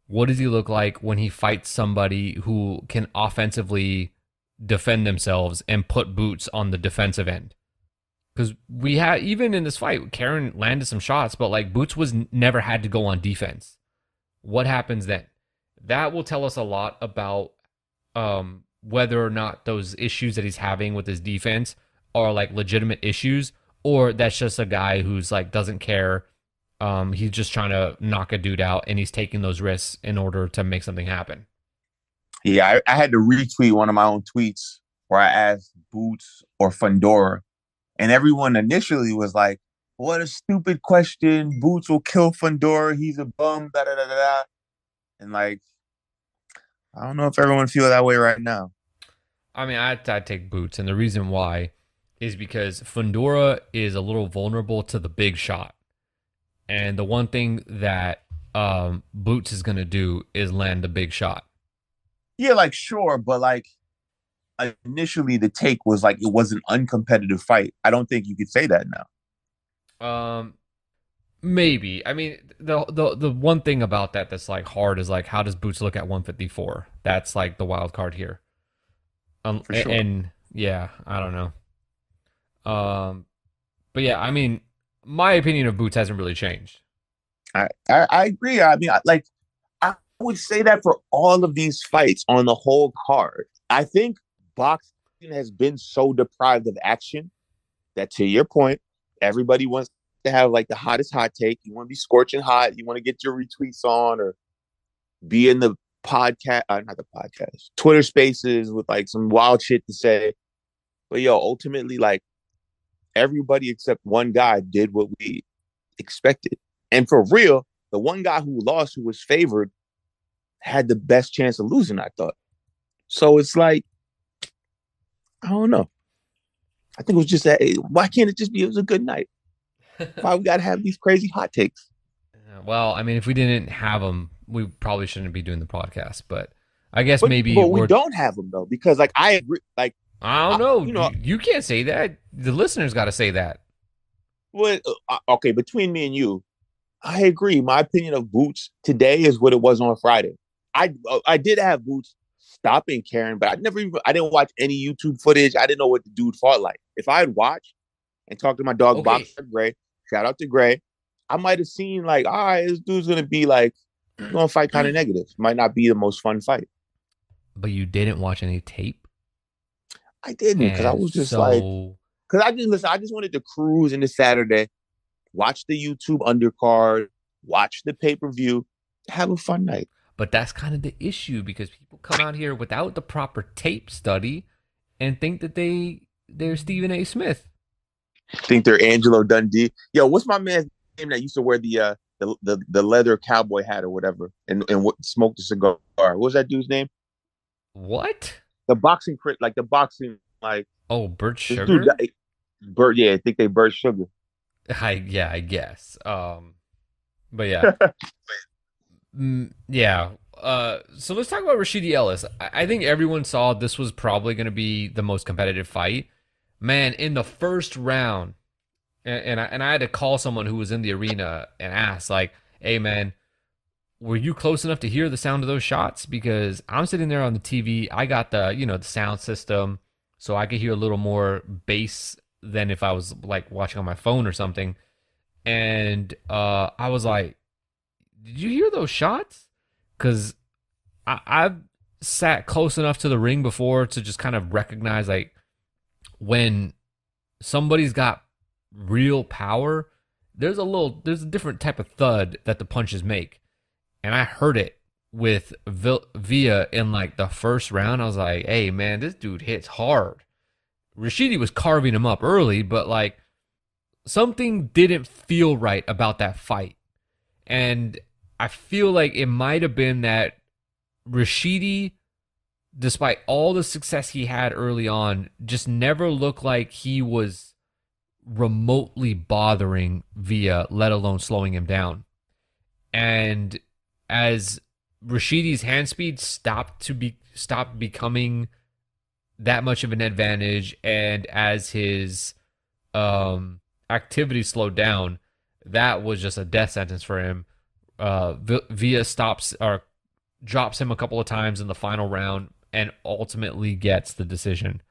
What does he look like when he fights somebody who can offensively defend themselves and put Boots on the defensive end? because we had even in this fight, Karen landed some shots, but like Boots was never had to go on defense. What happens then? That will tell us a lot about um, whether or not those issues that he's having with his defense are like legitimate issues, or that's just a guy who's like doesn't care. Um, he's just trying to knock a dude out, and he's taking those risks in order to make something happen. Yeah, I, I had to retweet one of my own tweets where I asked Boots or Fundora and everyone initially was like, "What a stupid question! Boots will kill Fundora. He's a bum." Da da da da. And like, I don't know if everyone feel that way right now. I mean, I I take Boots, and the reason why is because Fundora is a little vulnerable to the big shot, and the one thing that um, Boots is gonna do is land the big shot. Yeah, like sure, but like initially the take was like it was an uncompetitive fight. I don't think you could say that now. Um, maybe. I mean, the the the one thing about that that's like hard is like how does Boots look at 154? That's like the wild card here. Um, sure. and yeah, I don't know. Um, but yeah, I mean, my opinion of Boots hasn't really changed. I I, I agree. I mean, like I would say that for all of these fights on the whole card. I think boxing has been so deprived of action that to your point, everybody wants to have like the hottest hot take. You want to be scorching hot. You want to get your retweets on or be in the podcast, uh, not the podcast, Twitter spaces with like some wild shit to say. But yo, ultimately, like everybody except one guy did what we expected. And for real, the one guy who lost, who was favored, had the best chance of losing, I thought. So it's like, I don't know. I think it was just that. Eh, why can't it just be? It was a good night. Why we got to have these crazy hot takes? Well, I mean, if we didn't have them, we probably shouldn't be doing the podcast. But I guess but, maybe. But we don't have them though, because like I agree. Like I don't know. I, you know, you, you, can't say that. The listeners got to say that. Well, uh, okay. Between me and you, I agree. My opinion of Boots today is what it was on Friday. I uh, I did have Boots stopping Karen, but I never even I didn't watch any YouTube footage. I didn't know what the dude fought like. If I had watched and talked to my dog okay. Boxer Gray, shout out to Gray, I might have seen like, all right, this dude's gonna be like gonna fight kind of negative. Might not be the most fun fight. But you didn't watch any tape? I didn't because I was just so... like because I just listen, I just wanted to cruise into Saturday, watch the YouTube undercard, watch the pay-per-view, have a fun night. But that's kind of the issue because people come out here without the proper tape study and think that they they're Stephen A. Smith. Think they're Angelo Dundee. Yo, what's my man's name that used to wear the uh the the, the leather cowboy hat or whatever and and what smoked a cigar? What was that dude's name? What? The boxing crit like the boxing like Oh, Bert Sugar. Dude, Bert, yeah, I think they Bert Sugar. I yeah, I guess. Um, but yeah, Mm, yeah. Uh, so let's talk about Rashidi Ellis. I, I think everyone saw this was probably going to be the most competitive fight. Man, in the first round, and, and I, and I had to call someone who was in the arena and ask, like, "Hey, man, were you close enough to hear the sound of those shots? Because I'm sitting there on the TV. I got the you know the sound system, so I could hear a little more bass than if I was like watching on my phone or something. And uh, I was like, "Did you hear those shots?" Because I- I've sat close enough to the ring before to just kind of recognize like when somebody's got real power. There's a little, there's a different type of thud that the punches make, and I heard it with Villa in like the first round. I was like, "Hey man, this dude hits hard." Rashidi was carving him up early, but like something didn't feel right about that fight. And I feel like it might have been that Rashidi, despite all the success he had early on, just never looked like he was remotely bothering Villa, let alone slowing him down. And as Rashidi's hand speed stopped to be stopped becoming that much of an advantage, and as his um, activity slowed down, that was just a death sentence for him. Uh, Villa stops or drops him a couple of times in the final round, and ultimately gets the decision.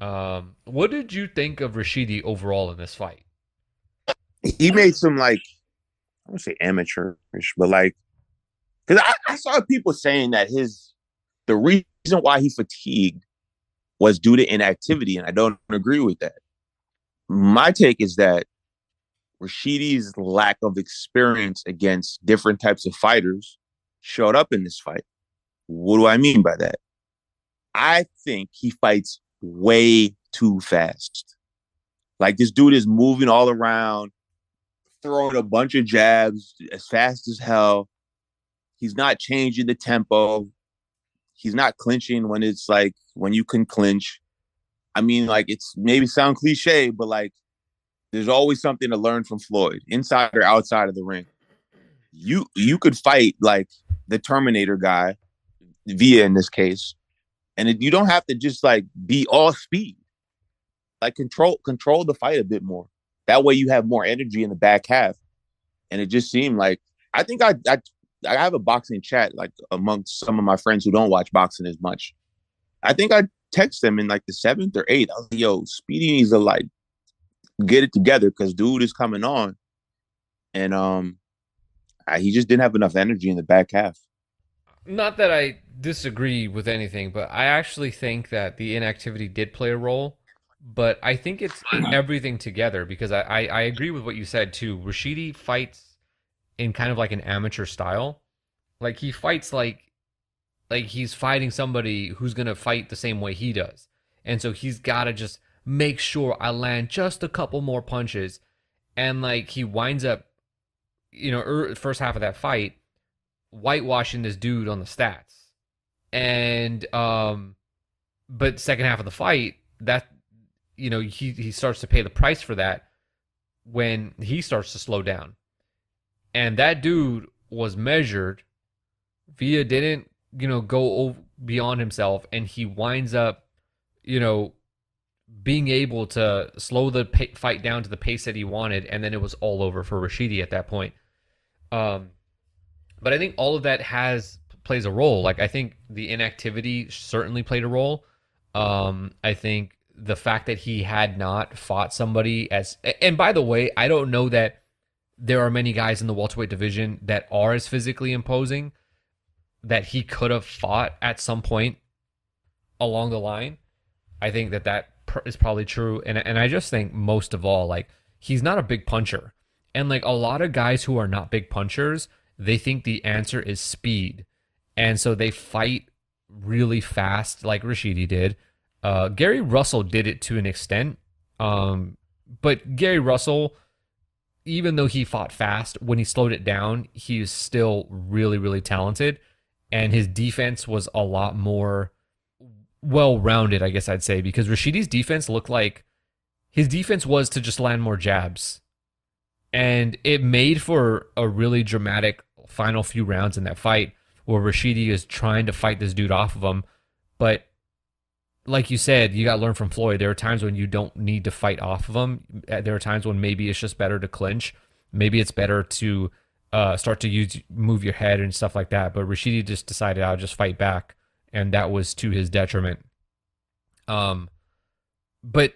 Um, what did you think of Rashidi overall in this fight? He made some like I don't say amateurish, but like because I, I saw people saying that his the reason why he fatigued was due to inactivity, and I don't agree with that. My take is that Rashidi's lack of experience against different types of fighters showed up in this fight. What do I mean by that? I think he fights way too fast. Like this dude is moving all around, throwing a bunch of jabs as fast as hell. He's not changing the tempo. He's not clinching when it's like when you can clinch. I mean, like it's maybe sound cliche, but like there's always something to learn from Floyd, inside or outside of the ring. You you could fight like the Terminator guy, Villa in this case, and you don't have to just like be all speed. Like control control the fight a bit more. That way you have more energy in the back half. And it just seemed like I think I I I have a boxing chat like amongst some of my friends who don't watch boxing as much. I think I text them in like the seventh or eighth. I was like, yo, Speedy needs to like get it together because dude is coming on. And um I, he just didn't have enough energy in the back half. Not that I disagree with anything, but I actually think that the inactivity did play a role. But I think it's everything together because I, I, I agree with what you said too. Rashidi fights in kind of like an amateur style. Like he fights like like he's fighting somebody who's gonna fight the same way he does. And so he's gotta just make sure I land just a couple more punches. And like he winds up, you know, er, first half of that fight, whitewashing this dude on the stats. And um but second half of the fight, that you know, he he starts to pay the price for that when he starts to slow down. And that dude was measured. Villa didn't, you know, go beyond himself and he winds up, you know, being able to slow the fight down to the pace that he wanted and then it was all over for Rashidi at that point. Um but I think all of that has plays a role. Like I think the inactivity certainly played a role. Um, I think the fact that he had not fought somebody as and by the way, I don't know that there are many guys in the welterweight division that are as physically imposing that he could have fought at some point along the line. I think that that is probably true, and and I just think most of all, like he's not a big puncher, and like a lot of guys who are not big punchers they think the answer is speed. And so they fight really fast, like Rashidi did. Uh, Gary Russell did it to an extent. Um, but Gary Russell, even though he fought fast, when he slowed it down, he is still really, really talented. And his defense was a lot more well rounded, I guess I'd say, because Rashidi's defense looked like his defense was to just land more jabs. And it made for a really dramatic final few rounds in that fight where Rashidi is trying to fight this dude off of him. But like you said, you got to learn from Floyd. There are times when you don't need to fight off of him. Uh, there are times when maybe it's just better to clinch. Maybe it's better to uh, start to use move your head and stuff like that. But Rashidi just decided I'll just fight back, and that was to his detriment. Um, but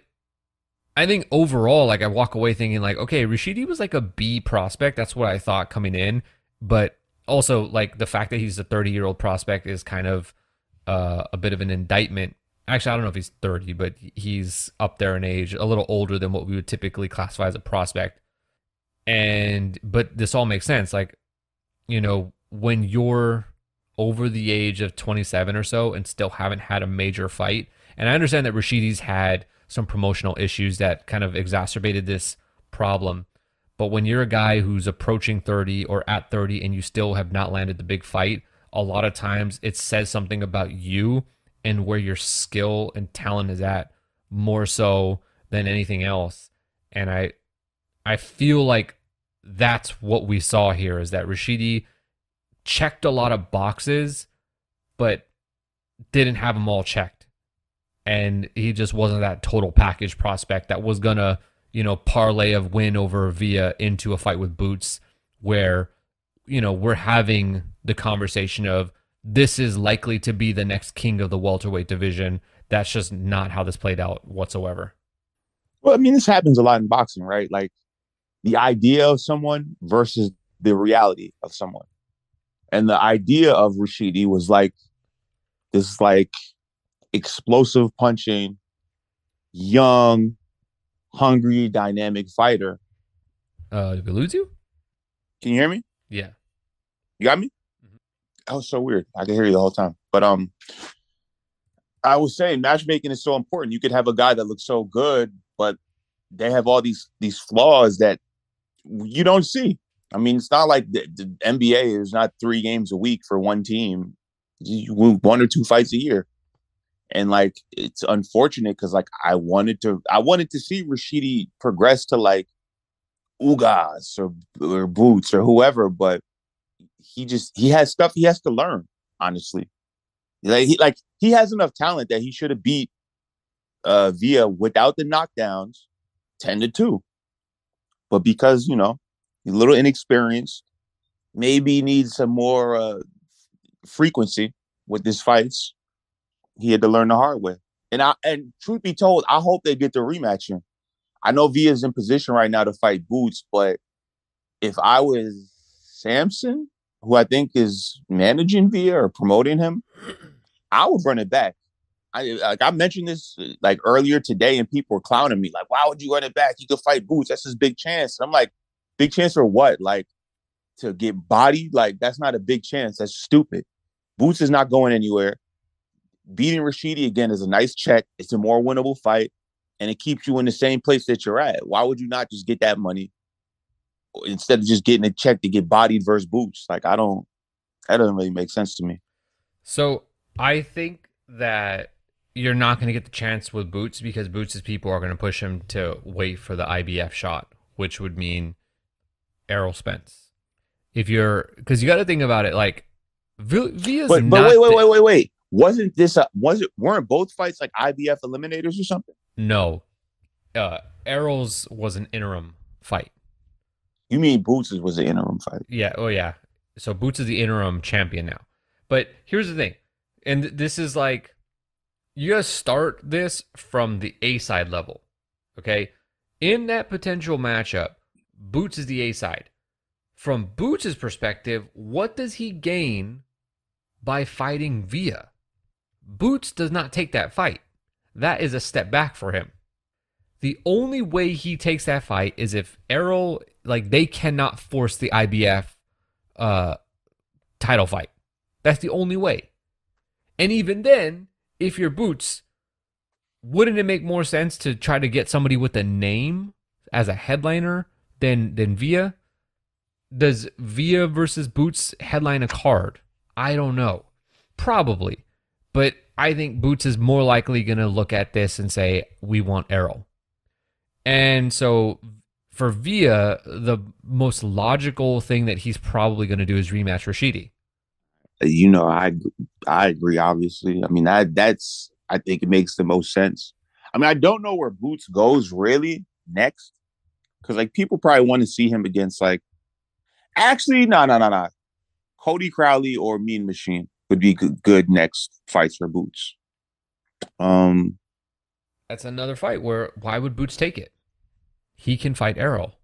I think overall, like I walk away thinking like, okay, Rashidi was like a B prospect. That's what I thought coming in. But also like the fact that he's a 30 year old prospect is kind of uh, a bit of an indictment. Actually, I don't know if he's 30, but he's up there in age, a little older than what we would typically classify as a prospect. And but this all makes sense. Like, you know, when you're over the age of 27 or so and still haven't had a major fight, and I understand that Rashidi's had some promotional issues that kind of exacerbated this problem. But when you're a guy who's approaching 30 or at 30 and you still have not landed the big fight, a lot of times it says something about you and where your skill and talent is at more so than anything else. And I I feel like that's what we saw here is that Rashidi checked a lot of boxes but didn't have them all checked. And he just wasn't that total package prospect that was going to, you know, parlay of win over Villa into a fight with Boots where you know, we're having the conversation of this is likely to be the next king of the welterweight division. That's just not how this played out whatsoever. Well, I mean, this happens a lot in boxing, right? Like the idea of someone versus the reality of someone. And the idea of Rashidi was like this like explosive punching, young, hungry, dynamic fighter. Uh, did we lose you? Can you hear me? Yeah. You got me? That was so weird. I could hear you the whole time. But um I was saying matchmaking is so important. You could have a guy that looks so good, but they have all these these flaws that you don't see. I mean, it's not like the, the NBA is not three games a week for one team. You, one or two fights a year, and like it's unfortunate because like I wanted to, I wanted to see Rashidi progress to like Ugas or, or Boots or whoever, but he just he has stuff he has to learn. Honestly, like he like he has enough talent that he should have beat uh Villa without the knockdowns, ten to two. But because you know he's a little inexperienced, maybe needs some more uh, frequency with his fights. He had to learn the hard way. And I and truth be told, I hope they get the rematch in. I know Villa's in position right now to fight Boots, but if I was Sampson, who I think is managing Villa or promoting him, I would run it back. I like I mentioned this like earlier today, and people were clowning me like, "Why would you run it back? You could fight Boots. That's his big chance." And I'm like, "Big chance for what? Like to get bodied? Like that's not a big chance. That's stupid. Boots is not going anywhere. Beating Rashidi again is a nice check. It's a more winnable fight and it keeps you in the same place that you're at. Why would you not just get that money instead of just getting a check to get bodied versus boots? Like I don't that doesn't really make sense to me. So I think that you're not going to get the chance with Boots because Boots' people are going to push him to wait for the IBF shot, which would mean Errol Spence. If you're, because you got to think about it, like Villa's but, but wait, wait, wait, wait, wait. Wasn't this a, was it weren't both fights like IBF eliminators or something? No, uh, Errol's was an interim fight. You mean Boots was the interim fight? Yeah. Oh yeah. So Boots is the interim champion now. But here's the thing, and this is like, you gotta start this from the A side level. Okay, in that potential matchup, Boots is the A side. From Boots' perspective, what does he gain by fighting Villa? Boots does not take that fight. That is a step back for him. The only way he takes that fight is if Errol, like, they cannot force the IBF uh, title fight. That's the only way. And even then, if you're Boots, wouldn't it make more sense to try to get somebody with a name as a headliner than than Villa? Does Villa versus Boots headline a card? I don't know. Probably. But I think Boots is more likely going to look at this and say, we want Errol. And so for Villa, the most logical thing that he's probably going to do is rematch Rashidi. You know, I I agree. Obviously, I mean that that's I think it makes the most sense. I mean, I don't know where Boots goes really next, because like people probably want to see him against like. Actually, no, no, no, no. Cody Crowley or Mean Machine would be good, good next fights for Boots. Um, That's another fight where why would Boots take it? He can fight Errol.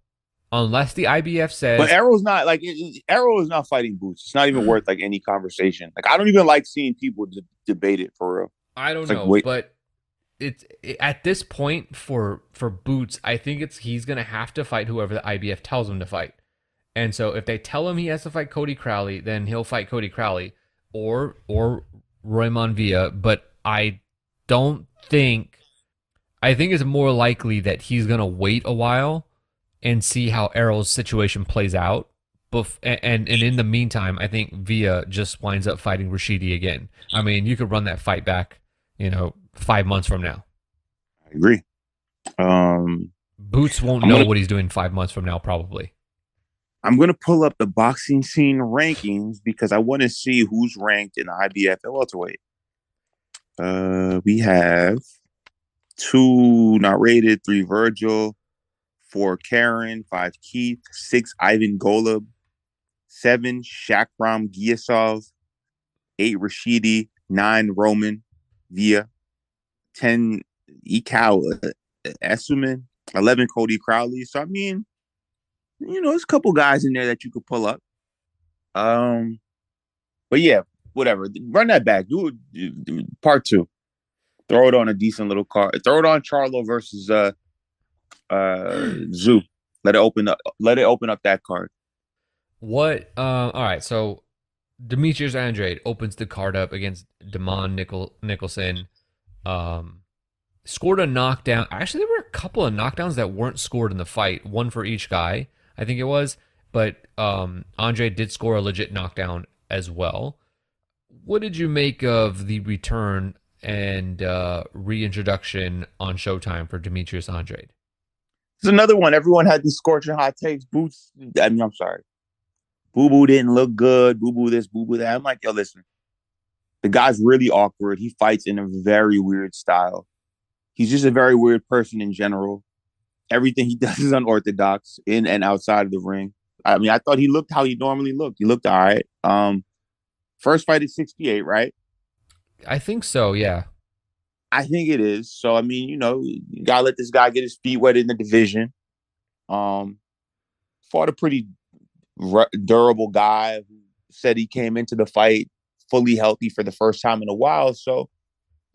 Unless the IBF says But Errol's not like Errol is not fighting Boots. It's not even mm-hmm. worth like any conversation. Like I don't even like seeing people d- debate it for real. I don't It's like, know, wait- but it's it, at this point for for Boots, I think it's he's gonna have to fight whoever the IBF tells him to fight. And so if they tell him he has to fight Cody Crowley, then he'll fight Cody Crowley or or Roiman Villa. But I don't think I think it's more likely that he's gonna wait a while and see how Errol's situation plays out. Bef- and, and and in the meantime, I think Villa just winds up fighting Rashidi again. I mean, you could run that fight back, you know, five months from now. I agree. Um, Boots won't I'm know gonna- what he's doing five months from now, probably. I'm gonna pull up the boxing scene rankings because I want to see who's ranked in the IBF at welterweight. Uh, we have two not rated, three Vergil, four Karen, five Keith, six Ivan Golub, seven Shakhram Giyasov, eight Rashidi, nine Roiman Villa, ten Ekow uh, eleven Cody Crowley. So I mean, you know, there's a couple guys in there that you could pull up. Um, but yeah, whatever. Run that back. Do do- do Part two. Throw it on a decent little card. Throw it on Charlo versus uh uh Tszyu. Let it open up. Let it open up that card. What? Uh, all right. So Demetrius Andrade opens the card up against Demond Nicol- Nicholson. Um, scored a knockdown. Actually, there were a couple of knockdowns that weren't scored in the fight. One for each guy, I think it was. But um, Andre did score a legit knockdown as well. What did you make of the return and uh, reintroduction on Showtime for Demetrius Andrade? There's another one. Everyone had these scorching hot takes. Boots. I mean, I'm sorry. Boo Boo didn't look good. Boo Boo this, Boo Boo that. I'm like, yo, listen. The guy's really awkward. He fights in a very weird style. He's just a very weird person in general. Everything he does is unorthodox in and outside of the ring. I mean, I thought he looked how he normally looked. He looked all right. Um, first fight is 68, right? I think so. Yeah. I think it is. So I mean, you know, you gotta let this guy get his feet wet in the division. Um, fought a pretty ru- durable guy who said he came into the fight fully healthy for the first time in a while. So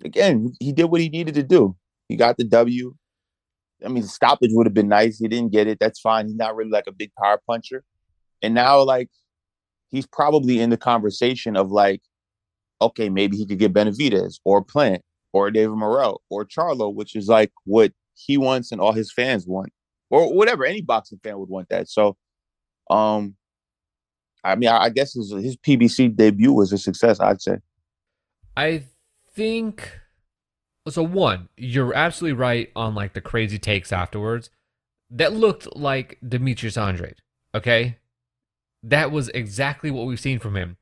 again, he did what he needed to do. He got the W. I mean, the stoppage would have been nice. He didn't get it. That's fine. He's not really like a big power puncher. And now, like, he's probably in the conversation of like, okay, maybe he could get Benavidez or Plant or David Morrell or Charlo, which is like what he wants and all his fans want, or whatever any boxing fan would want that. So, um, I mean, I, I guess his his PBC debut was a success. I'd say. I think so. One, you're absolutely right on like the crazy takes afterwards. That looked like Demetrius Andrade. Okay, that was exactly what we've seen from him.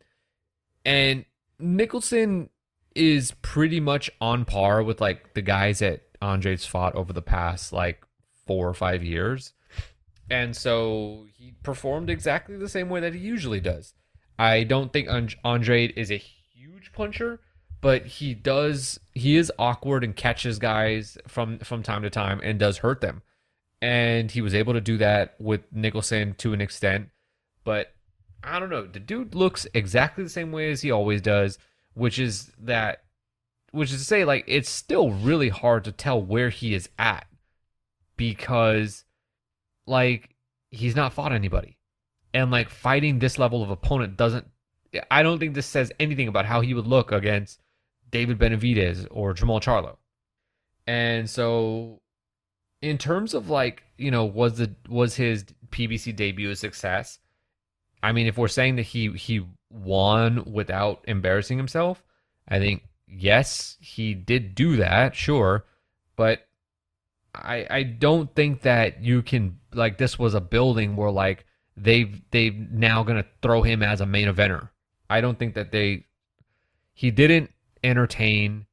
And Nicholson is pretty much on par with like the guys that Andrade's fought over the past like four or five years. And so he performed exactly the same way that he usually does. I don't think And- Andrade is a huge puncher, but he does he is awkward and catches guys from from time to time and does hurt them. And he was able to do that with Nicholson to an extent, but I don't know. The dude looks exactly the same way as he always does, which is that which is to say like it's still really hard to tell where he is at because like he's not fought anybody. And like fighting this level of opponent doesn't I don't think this says anything about how he would look against David Benavidez or Jermall Charlo. And so in terms of like, you know, was the was his PBC debut a success? I mean, if we're saying that he he won without embarrassing himself, I think yes, he did do that, sure, but I I don't think that you can like this was a building where like they've they've now gonna throw him as a main eventer. I don't think that they he didn't entertain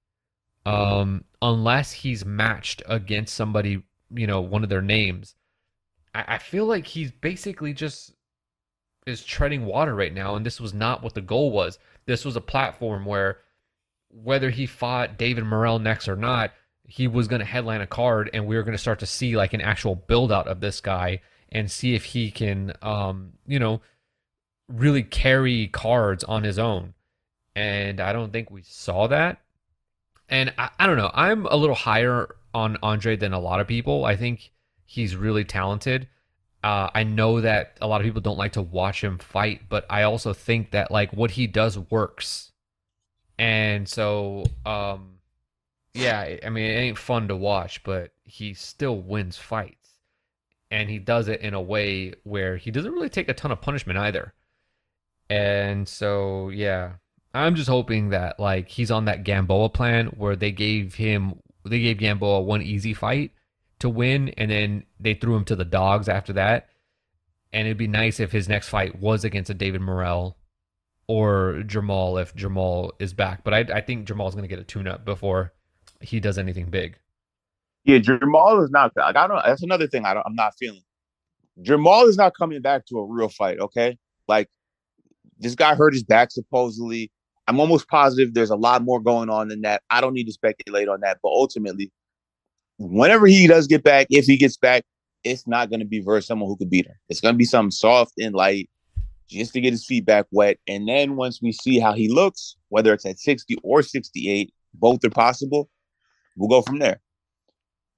um unless he's matched against somebody, you know, one of their names. I, I feel like he's basically just is treading water right now, and this was not what the goal was. This was a platform where whether he fought David Morrell next or not, he was going to headline a card and we were going to start to see like an actual build out of this guy and see if he can um you know really carry cards on his own. And i don't think we saw that. And i, I don't know. I'm a little higher on andre than a lot of people. I think he's really talented uh, I know that a lot of people don't like to watch him fight, but I also think that like what he does works, and so um, yeah, I mean it ain't fun to watch, but he still wins fights, and he does it in a way where he doesn't really take a ton of punishment either, and so yeah, I'm just hoping that like he's on that Gamboa plan where they gave him they gave Gamboa one easy fight to win, and then they threw him to the dogs after that. And it'd be nice if his next fight was against a David Morrell or Jermall if Jermall is back. But I, I think Jermall's going to get a tune-up before he does anything big. Yeah, Jermall is not. I don't. That's another thing I don't, I'm not feeling. Jermall is not coming back to a real fight. Okay, like this guy hurt his back supposedly. I'm almost positive there's a lot more going on than that. I don't need to speculate on that, but ultimately, whenever he does get back, if he gets back, it's not going to be versus someone who could beat him. It's going to be something soft and light just to get his feet back wet. And then once we see how he looks, whether it's at 60 or 68, both are possible. We'll go from there.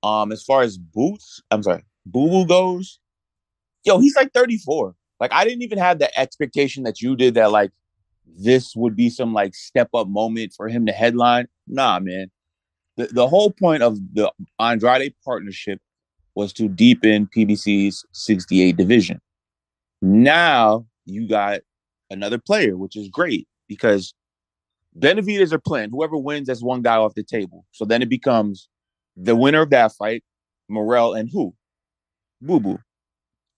Um, as far as boots, I'm sorry, Boo Boo goes, yo, he's like 34. Like I didn't even have the expectation that you did that like this would be some like step up moment for him to headline. Nah, man the, the whole point of the Andrade partnership was to deepen PBC's 68 division. Now you got another player, which is great because Benavidez are playing. Whoever wins, that's one guy off the table. So then it becomes the winner of that fight, Morrell and who? Boo Boo,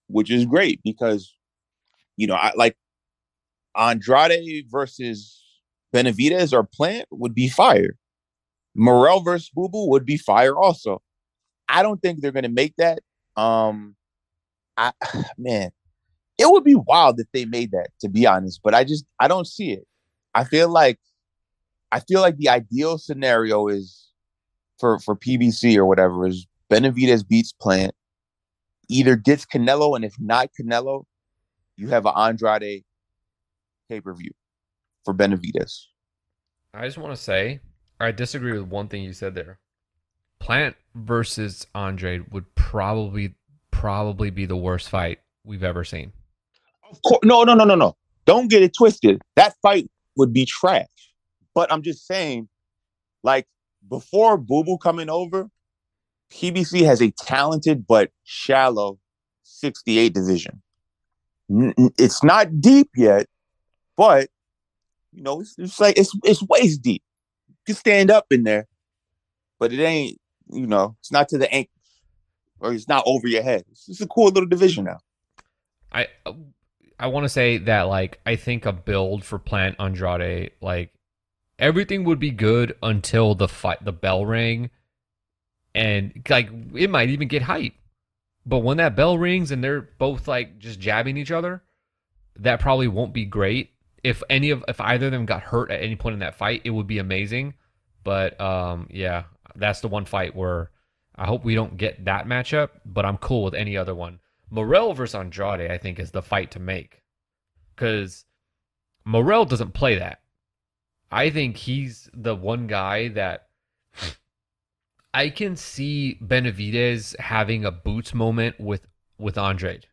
which is great because, you know, I like Andrade versus Benavidez or Plant would be fire. Morrell versus Boo Boo would be fire also. I don't think they're gonna make that. Um I man, it would be wild if they made that, to be honest, but I just I don't see it. I feel like I feel like the ideal scenario is for for PBC or whatever is Benavidez beats Plant, either gets Canelo, and if not Canelo, you have an Andrade pay per view for Benavidez. I just want to say I disagree with one thing you said there. Plant versus Andre would probably probably be the worst fight we've ever seen. Of course, no, no, no, no, no. Don't get it twisted. That fight would be trash. But I'm just saying, like before Boo Boo coming over, PBC has a talented but shallow 68 division. It's not deep yet, but you know, it's, it's like it's it's waist deep can stand up in there, but it ain't, you know, it's not to the ankles or it's not over your head. It's just a cool little division now. I I want to say that like I think a build for Plant Andrade like everything would be good until the fight the bell rang and like it might even get hype. But when that bell rings and they're both like just jabbing each other, that probably won't be great if any of if either of them got hurt at any point in that fight, it would be amazing. But um, yeah, that's the one fight where I hope we don't get that matchup. But I'm cool with any other one. Morrell versus Andrade, I think, is the fight to make because Morrell doesn't play that. I think he's the one guy that I can see Benavidez having a boots moment with with Andrade.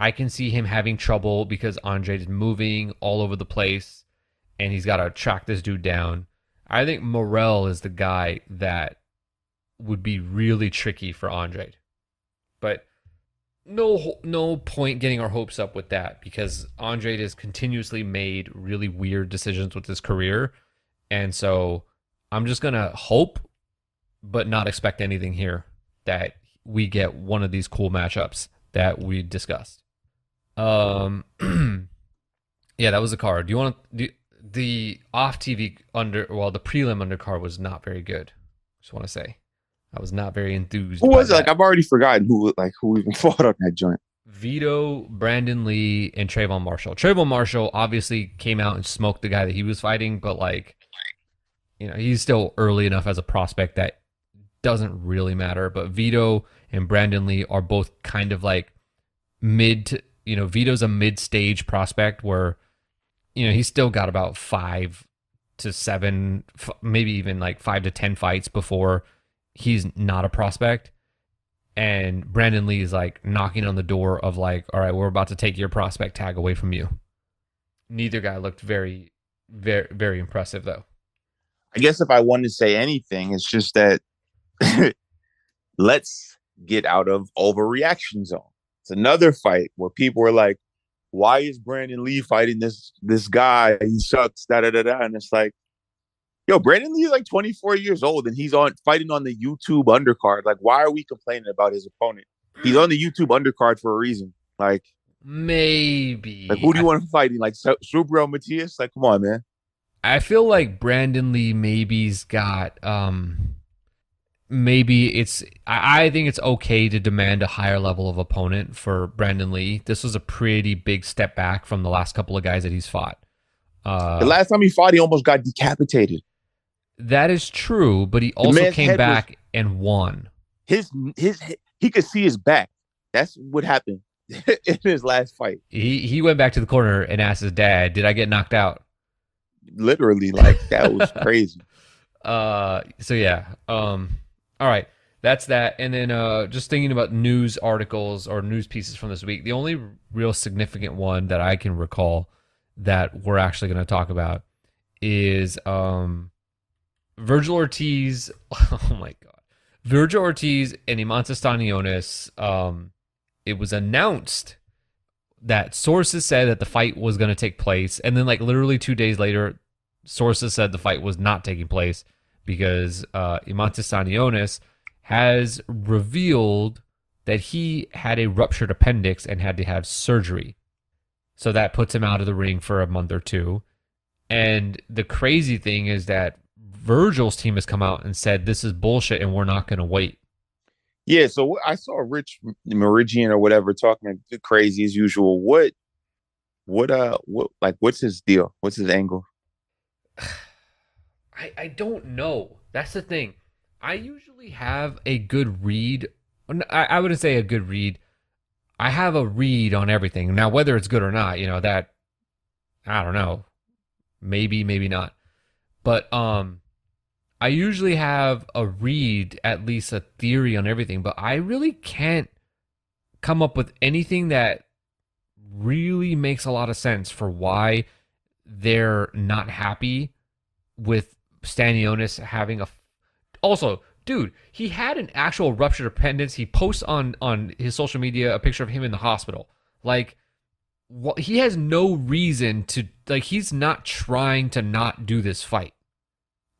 I can see him having trouble because Andre is moving all over the place and he's got to track this dude down. I think Morrell is the guy that would be really tricky for Andre. But no no point getting our hopes up with that because Andre has continuously made really weird decisions with his career. And so I'm just going to hope but not expect anything here that we get one of these cool matchups that we discussed. Um, yeah, that was a card. Do you want to do the off TV under? Well, the prelim undercard was not very good. Just want to say, I was not very enthused. Who was it? Like I've already forgotten who like who even fought on that joint. Vito, Brandon Lee, and Travon Marshall. Travon Marshall obviously came out and smoked the guy that he was fighting, but like, you know, he's still early enough as a prospect that doesn't really matter. But Vito and Brandon Lee are both kind of like mid. To, you know, Vito's a mid-stage prospect where, you know, he's still got about five to seven, f- maybe even like five to ten fights before he's not a prospect. And Brandon Lee is like knocking on the door of like, all right, we're about to take your prospect tag away from you. Neither guy looked very, very, very impressive though. I guess if I wanted to say anything, it's just that let's get out of overreaction zone. It's another fight where people are like, "Why is Brandon Lee fighting this this guy? He sucks." Da da da da. And it's like, yo, Brandon Lee is like 24 years old and he's on fighting on the YouTube undercard. Like, why are we complaining about his opponent? He's on the YouTube undercard for a reason. Like, maybe. Like, who do you want to fight? Like, Subriel Matias? Like, come on, man. I feel like Brandon Lee maybe's got um maybe it's I, I think it's okay to demand a higher level of opponent for Brandon Lee. This was a pretty big step back from the last couple of guys that he's fought. Uh, the last time he fought, he almost got decapitated. That is true, but he also came back was, and won. His his he could see his back. That's what happened in his last fight. He he went back to the corner and asked his dad, "Did I get knocked out?" Literally, like that was crazy. Uh, so yeah. Um, all right, that's that. And then uh, just thinking about news articles or news pieces from this week. The only real significant one that I can recall that we're actually going to talk about is um Vergil Ortiz. Oh my god, Vergil Ortiz and Eimantas Stanionis. Um, it was announced that sources said that the fight was going to take place, and then like literally two days later, sources said the fight was not taking place because uh, Eimantas Stanionis has revealed that he had a ruptured appendix and had to have surgery. So that puts him out of the ring for a month or two. And the crazy thing is that Vergil's team has come out and said this is bullshit and we're not going to wait. Yeah, so I saw Rich Meridian or whatever talking crazy as usual. What, what, uh, what, like, what's his deal? What's his angle? I I don't know. That's the thing. I usually have a good read. I, I wouldn't say a good read. I have a read on everything. Now, whether it's good or not, you know that I don't know. Maybe, maybe not. But um, I usually have a read, at least a theory on everything, but I really can't come up with anything that really makes a lot of sense for why they're not happy with Stanionis having a. Also, dude, he had an actual ruptured appendix. He posts on on his social media a picture of him in the hospital. Like, what, he has no reason to like. He's not trying to not do this fight.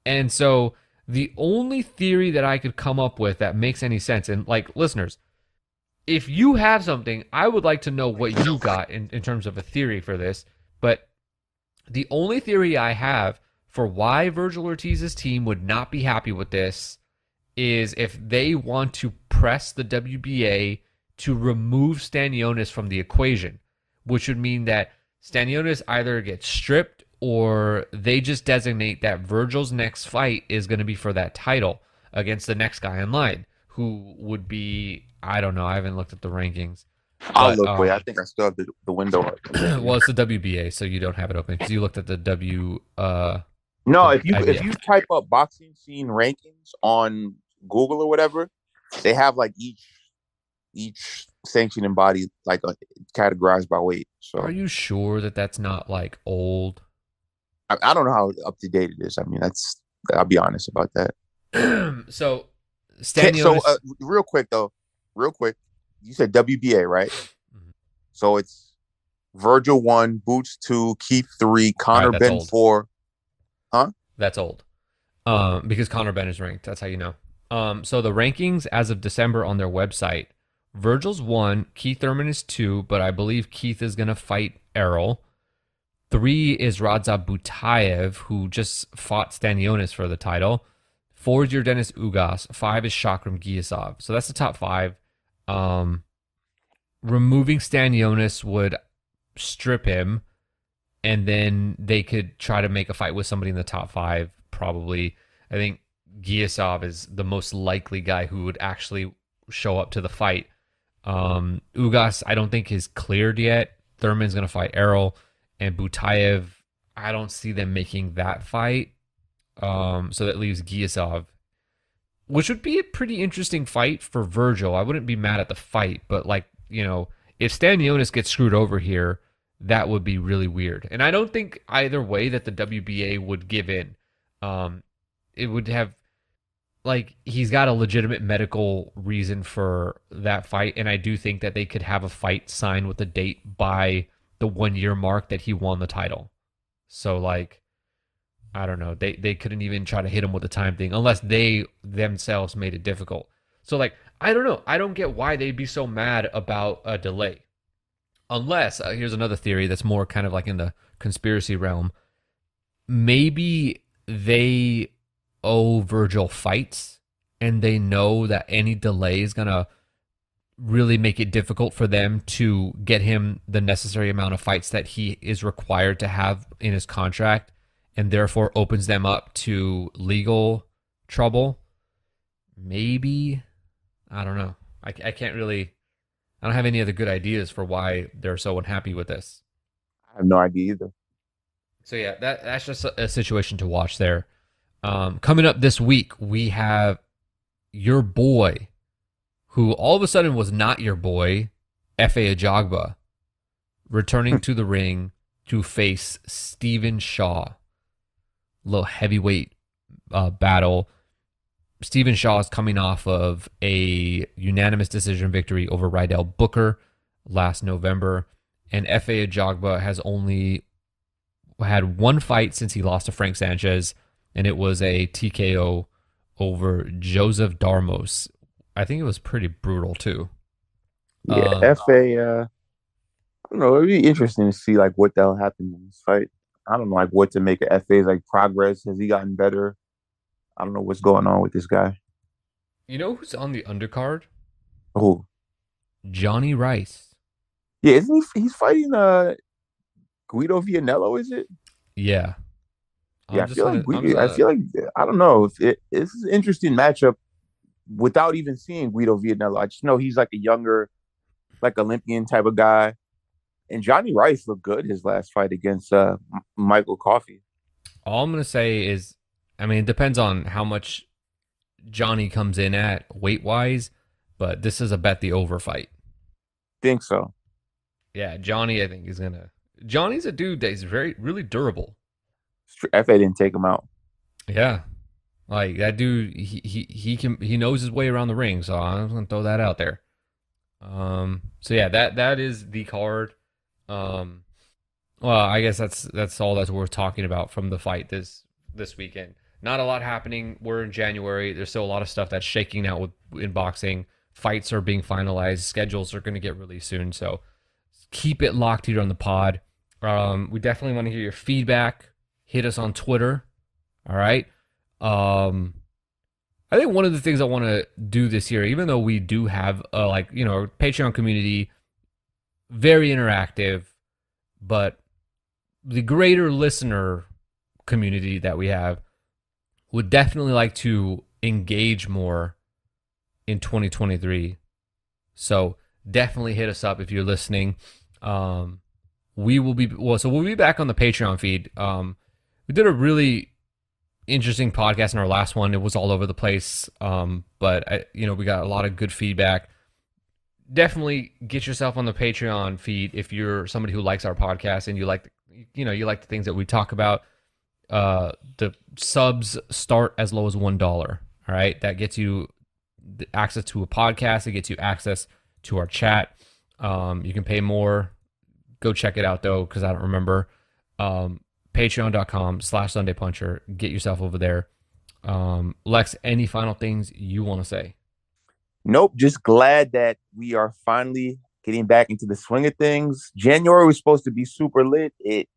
And so the only theory that I could come up with that makes any sense, and like listeners, if you have something, I would like to know what you got in, in terms of a theory for this. But the only theory I have for why Vergil Ortiz's team would not be happy with this is if they want to press the WBA to remove Stanionis from the equation, which would mean that Stanionis either gets stripped or they just designate that Vergil's next fight is going to be for that title against the next guy in line, who would be I don't know. I haven't looked at the rankings. I'll look. Um, wait, I think I still have the, the window well, it's the WBA, so you don't have it open because you looked at the W. Uh, no, if you if you type up boxing scene rankings on Google or whatever, they have like each each sanctioning body like uh, categorized by weight. So are you sure that that's not like old? I, I don't know how up to date it is. I mean, that's I'll be honest about that. so, Stanionis... so uh, real quick though, real quick, you said WBA right? Mm-hmm. So it's Vergil one, Boots two, Keith three, Conor right, Benn old. four. Huh? That's old. Um, because Conor Benn is ranked. That's how you know. Um, so the rankings as of December on their website, Vergil's one, Keith Thurman is two, but I believe Keith is gonna fight Errol. Three is Radzhab Butaev, who just fought Stanionis for the title. Four is Yordenis Ugas. Five is Shakhram Giyasov. So that's the top five. Um, removing Stanionis would strip him, and then they could try to make a fight with somebody in the top five. Probably, I think Giyasov is the most likely guy who would actually show up to the fight. Um, Ugas, I don't think is cleared yet. Thurman's to fight Errol, and Butaev, I don't see them making that fight. Um, so that leaves Giyasov, which would be a pretty interesting fight for Vergil. I wouldn't be mad at the fight, but like you know, if Stanionis gets screwed over here, that would be really weird. And I don't think either way that the WBA would give in. Um, it would have like he's got a legitimate medical reason for that fight, and I do think that they could have a fight signed with a date by the one year mark that he won the title. So like, I don't know, they they couldn't even try to hit him with the time thing unless they themselves made it difficult. So like, I don't know, I don't get why they'd be so mad about a delay. Unless uh, here's another theory that's more kind of like in the conspiracy realm. Maybe they owe Vergil fights and they know that any delay is going to really make it difficult for them to get him the necessary amount of fights that he is required to have in his contract and therefore opens them up to legal trouble. Maybe. I don't know. I, I can't really. I don't have any other good ideas for why they're so unhappy with this. I have no idea either. So yeah, that that's just a, situation to watch there. Um, coming up this week, we have your boy, who all of a sudden was not your boy, Efe Ajagba, returning to the ring to face Stephen Shaw. A little heavyweight uh, battle. Stephen Shaw is coming off of a unanimous decision victory over Rydell Booker last November, and Efe Ajagba has only had one fight since he lost to Frank Sanchez and it was a TKO over Joseph Darmos. I think it was pretty brutal too. Yeah, um, Efe. Uh, I don't know. It'd be interesting to see like what that'll happen in this fight. I don't know like what to make of Efe's like progress. Has he gotten better? I don't know what's going on with this guy. You know who's on the undercard? Who? Johnny Rice. Yeah, isn't he? He's fighting uh Guido Vianello. Is it? Yeah. Yeah, I feel like we, I feel like I don't know if it, it's an interesting matchup without even seeing Guido Vianello. I just know he's like a younger, like Olympian type of guy, and Johnny Rice looked good his last fight against uh, Michael Coffey. All I'm gonna say is, I mean, it depends on how much Johnny comes in at weight wise, but this is a bet the over fight. Think so? Yeah, Johnny, I think is gonna. Johnny's a dude that is very really durable. Efe didn't take him out. Yeah, like that dude, he he he can he knows his way around the ring. So I'm gonna throw that out there. Um. So yeah, that that is the card. Um. Well, I guess that's that's all that's worth talking about from the fight this this weekend. Not a lot happening. We're in January. There's still a lot of stuff that's shaking out with in boxing. Fights are being finalized. Schedules are going to get released soon. So keep it locked here on the pod. Um, we definitely want to hear your feedback hit us on Twitter. All right. Um, I think one of the things I want to do this year, even though we do have a like you know Patreon community, very interactive, but the greater listener community that we have would definitely like to engage more in 2023. So definitely hit us up if you're listening. Um, we will be well, so we'll be back on the Patreon feed. Um, we did a really interesting podcast in our last one. It was all over the place, um, but I, you know we got a lot of good feedback. Definitely get yourself on the Patreon feed if you're somebody who likes our podcast and you like, the, you know, you like the things that we talk about. Uh, the subs start as low as one dollar. All right, that gets you access to a podcast. It gets you access to our chat. Um, you can pay more. Go check it out though, because I don't remember. Um, patreon.com slash Sunday Puncher. Get yourself over there. Um, Lex, any final things you want to say? Nope. Just glad that we are finally getting back into the swing of things. January was supposed to be super lit. It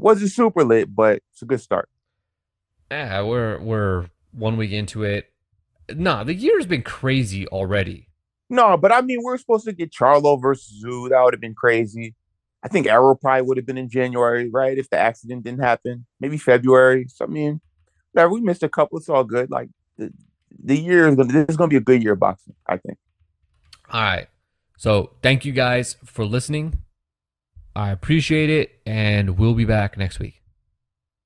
wasn't super lit, but it's a good start. Yeah, we're we're one week into it. Nah, the year's been crazy already. No, but I mean, we're supposed to get Charlo versus Tszyu. That would have been crazy. I think Arrow probably would have been in January, right? If the accident didn't happen, maybe February. So I mean, whatever. We missed a couple. It's all good. Like the, the year is gonna this is gonna be a good year of boxing. I think. All right. So thank you guys for listening. I appreciate it, and we'll be back next week.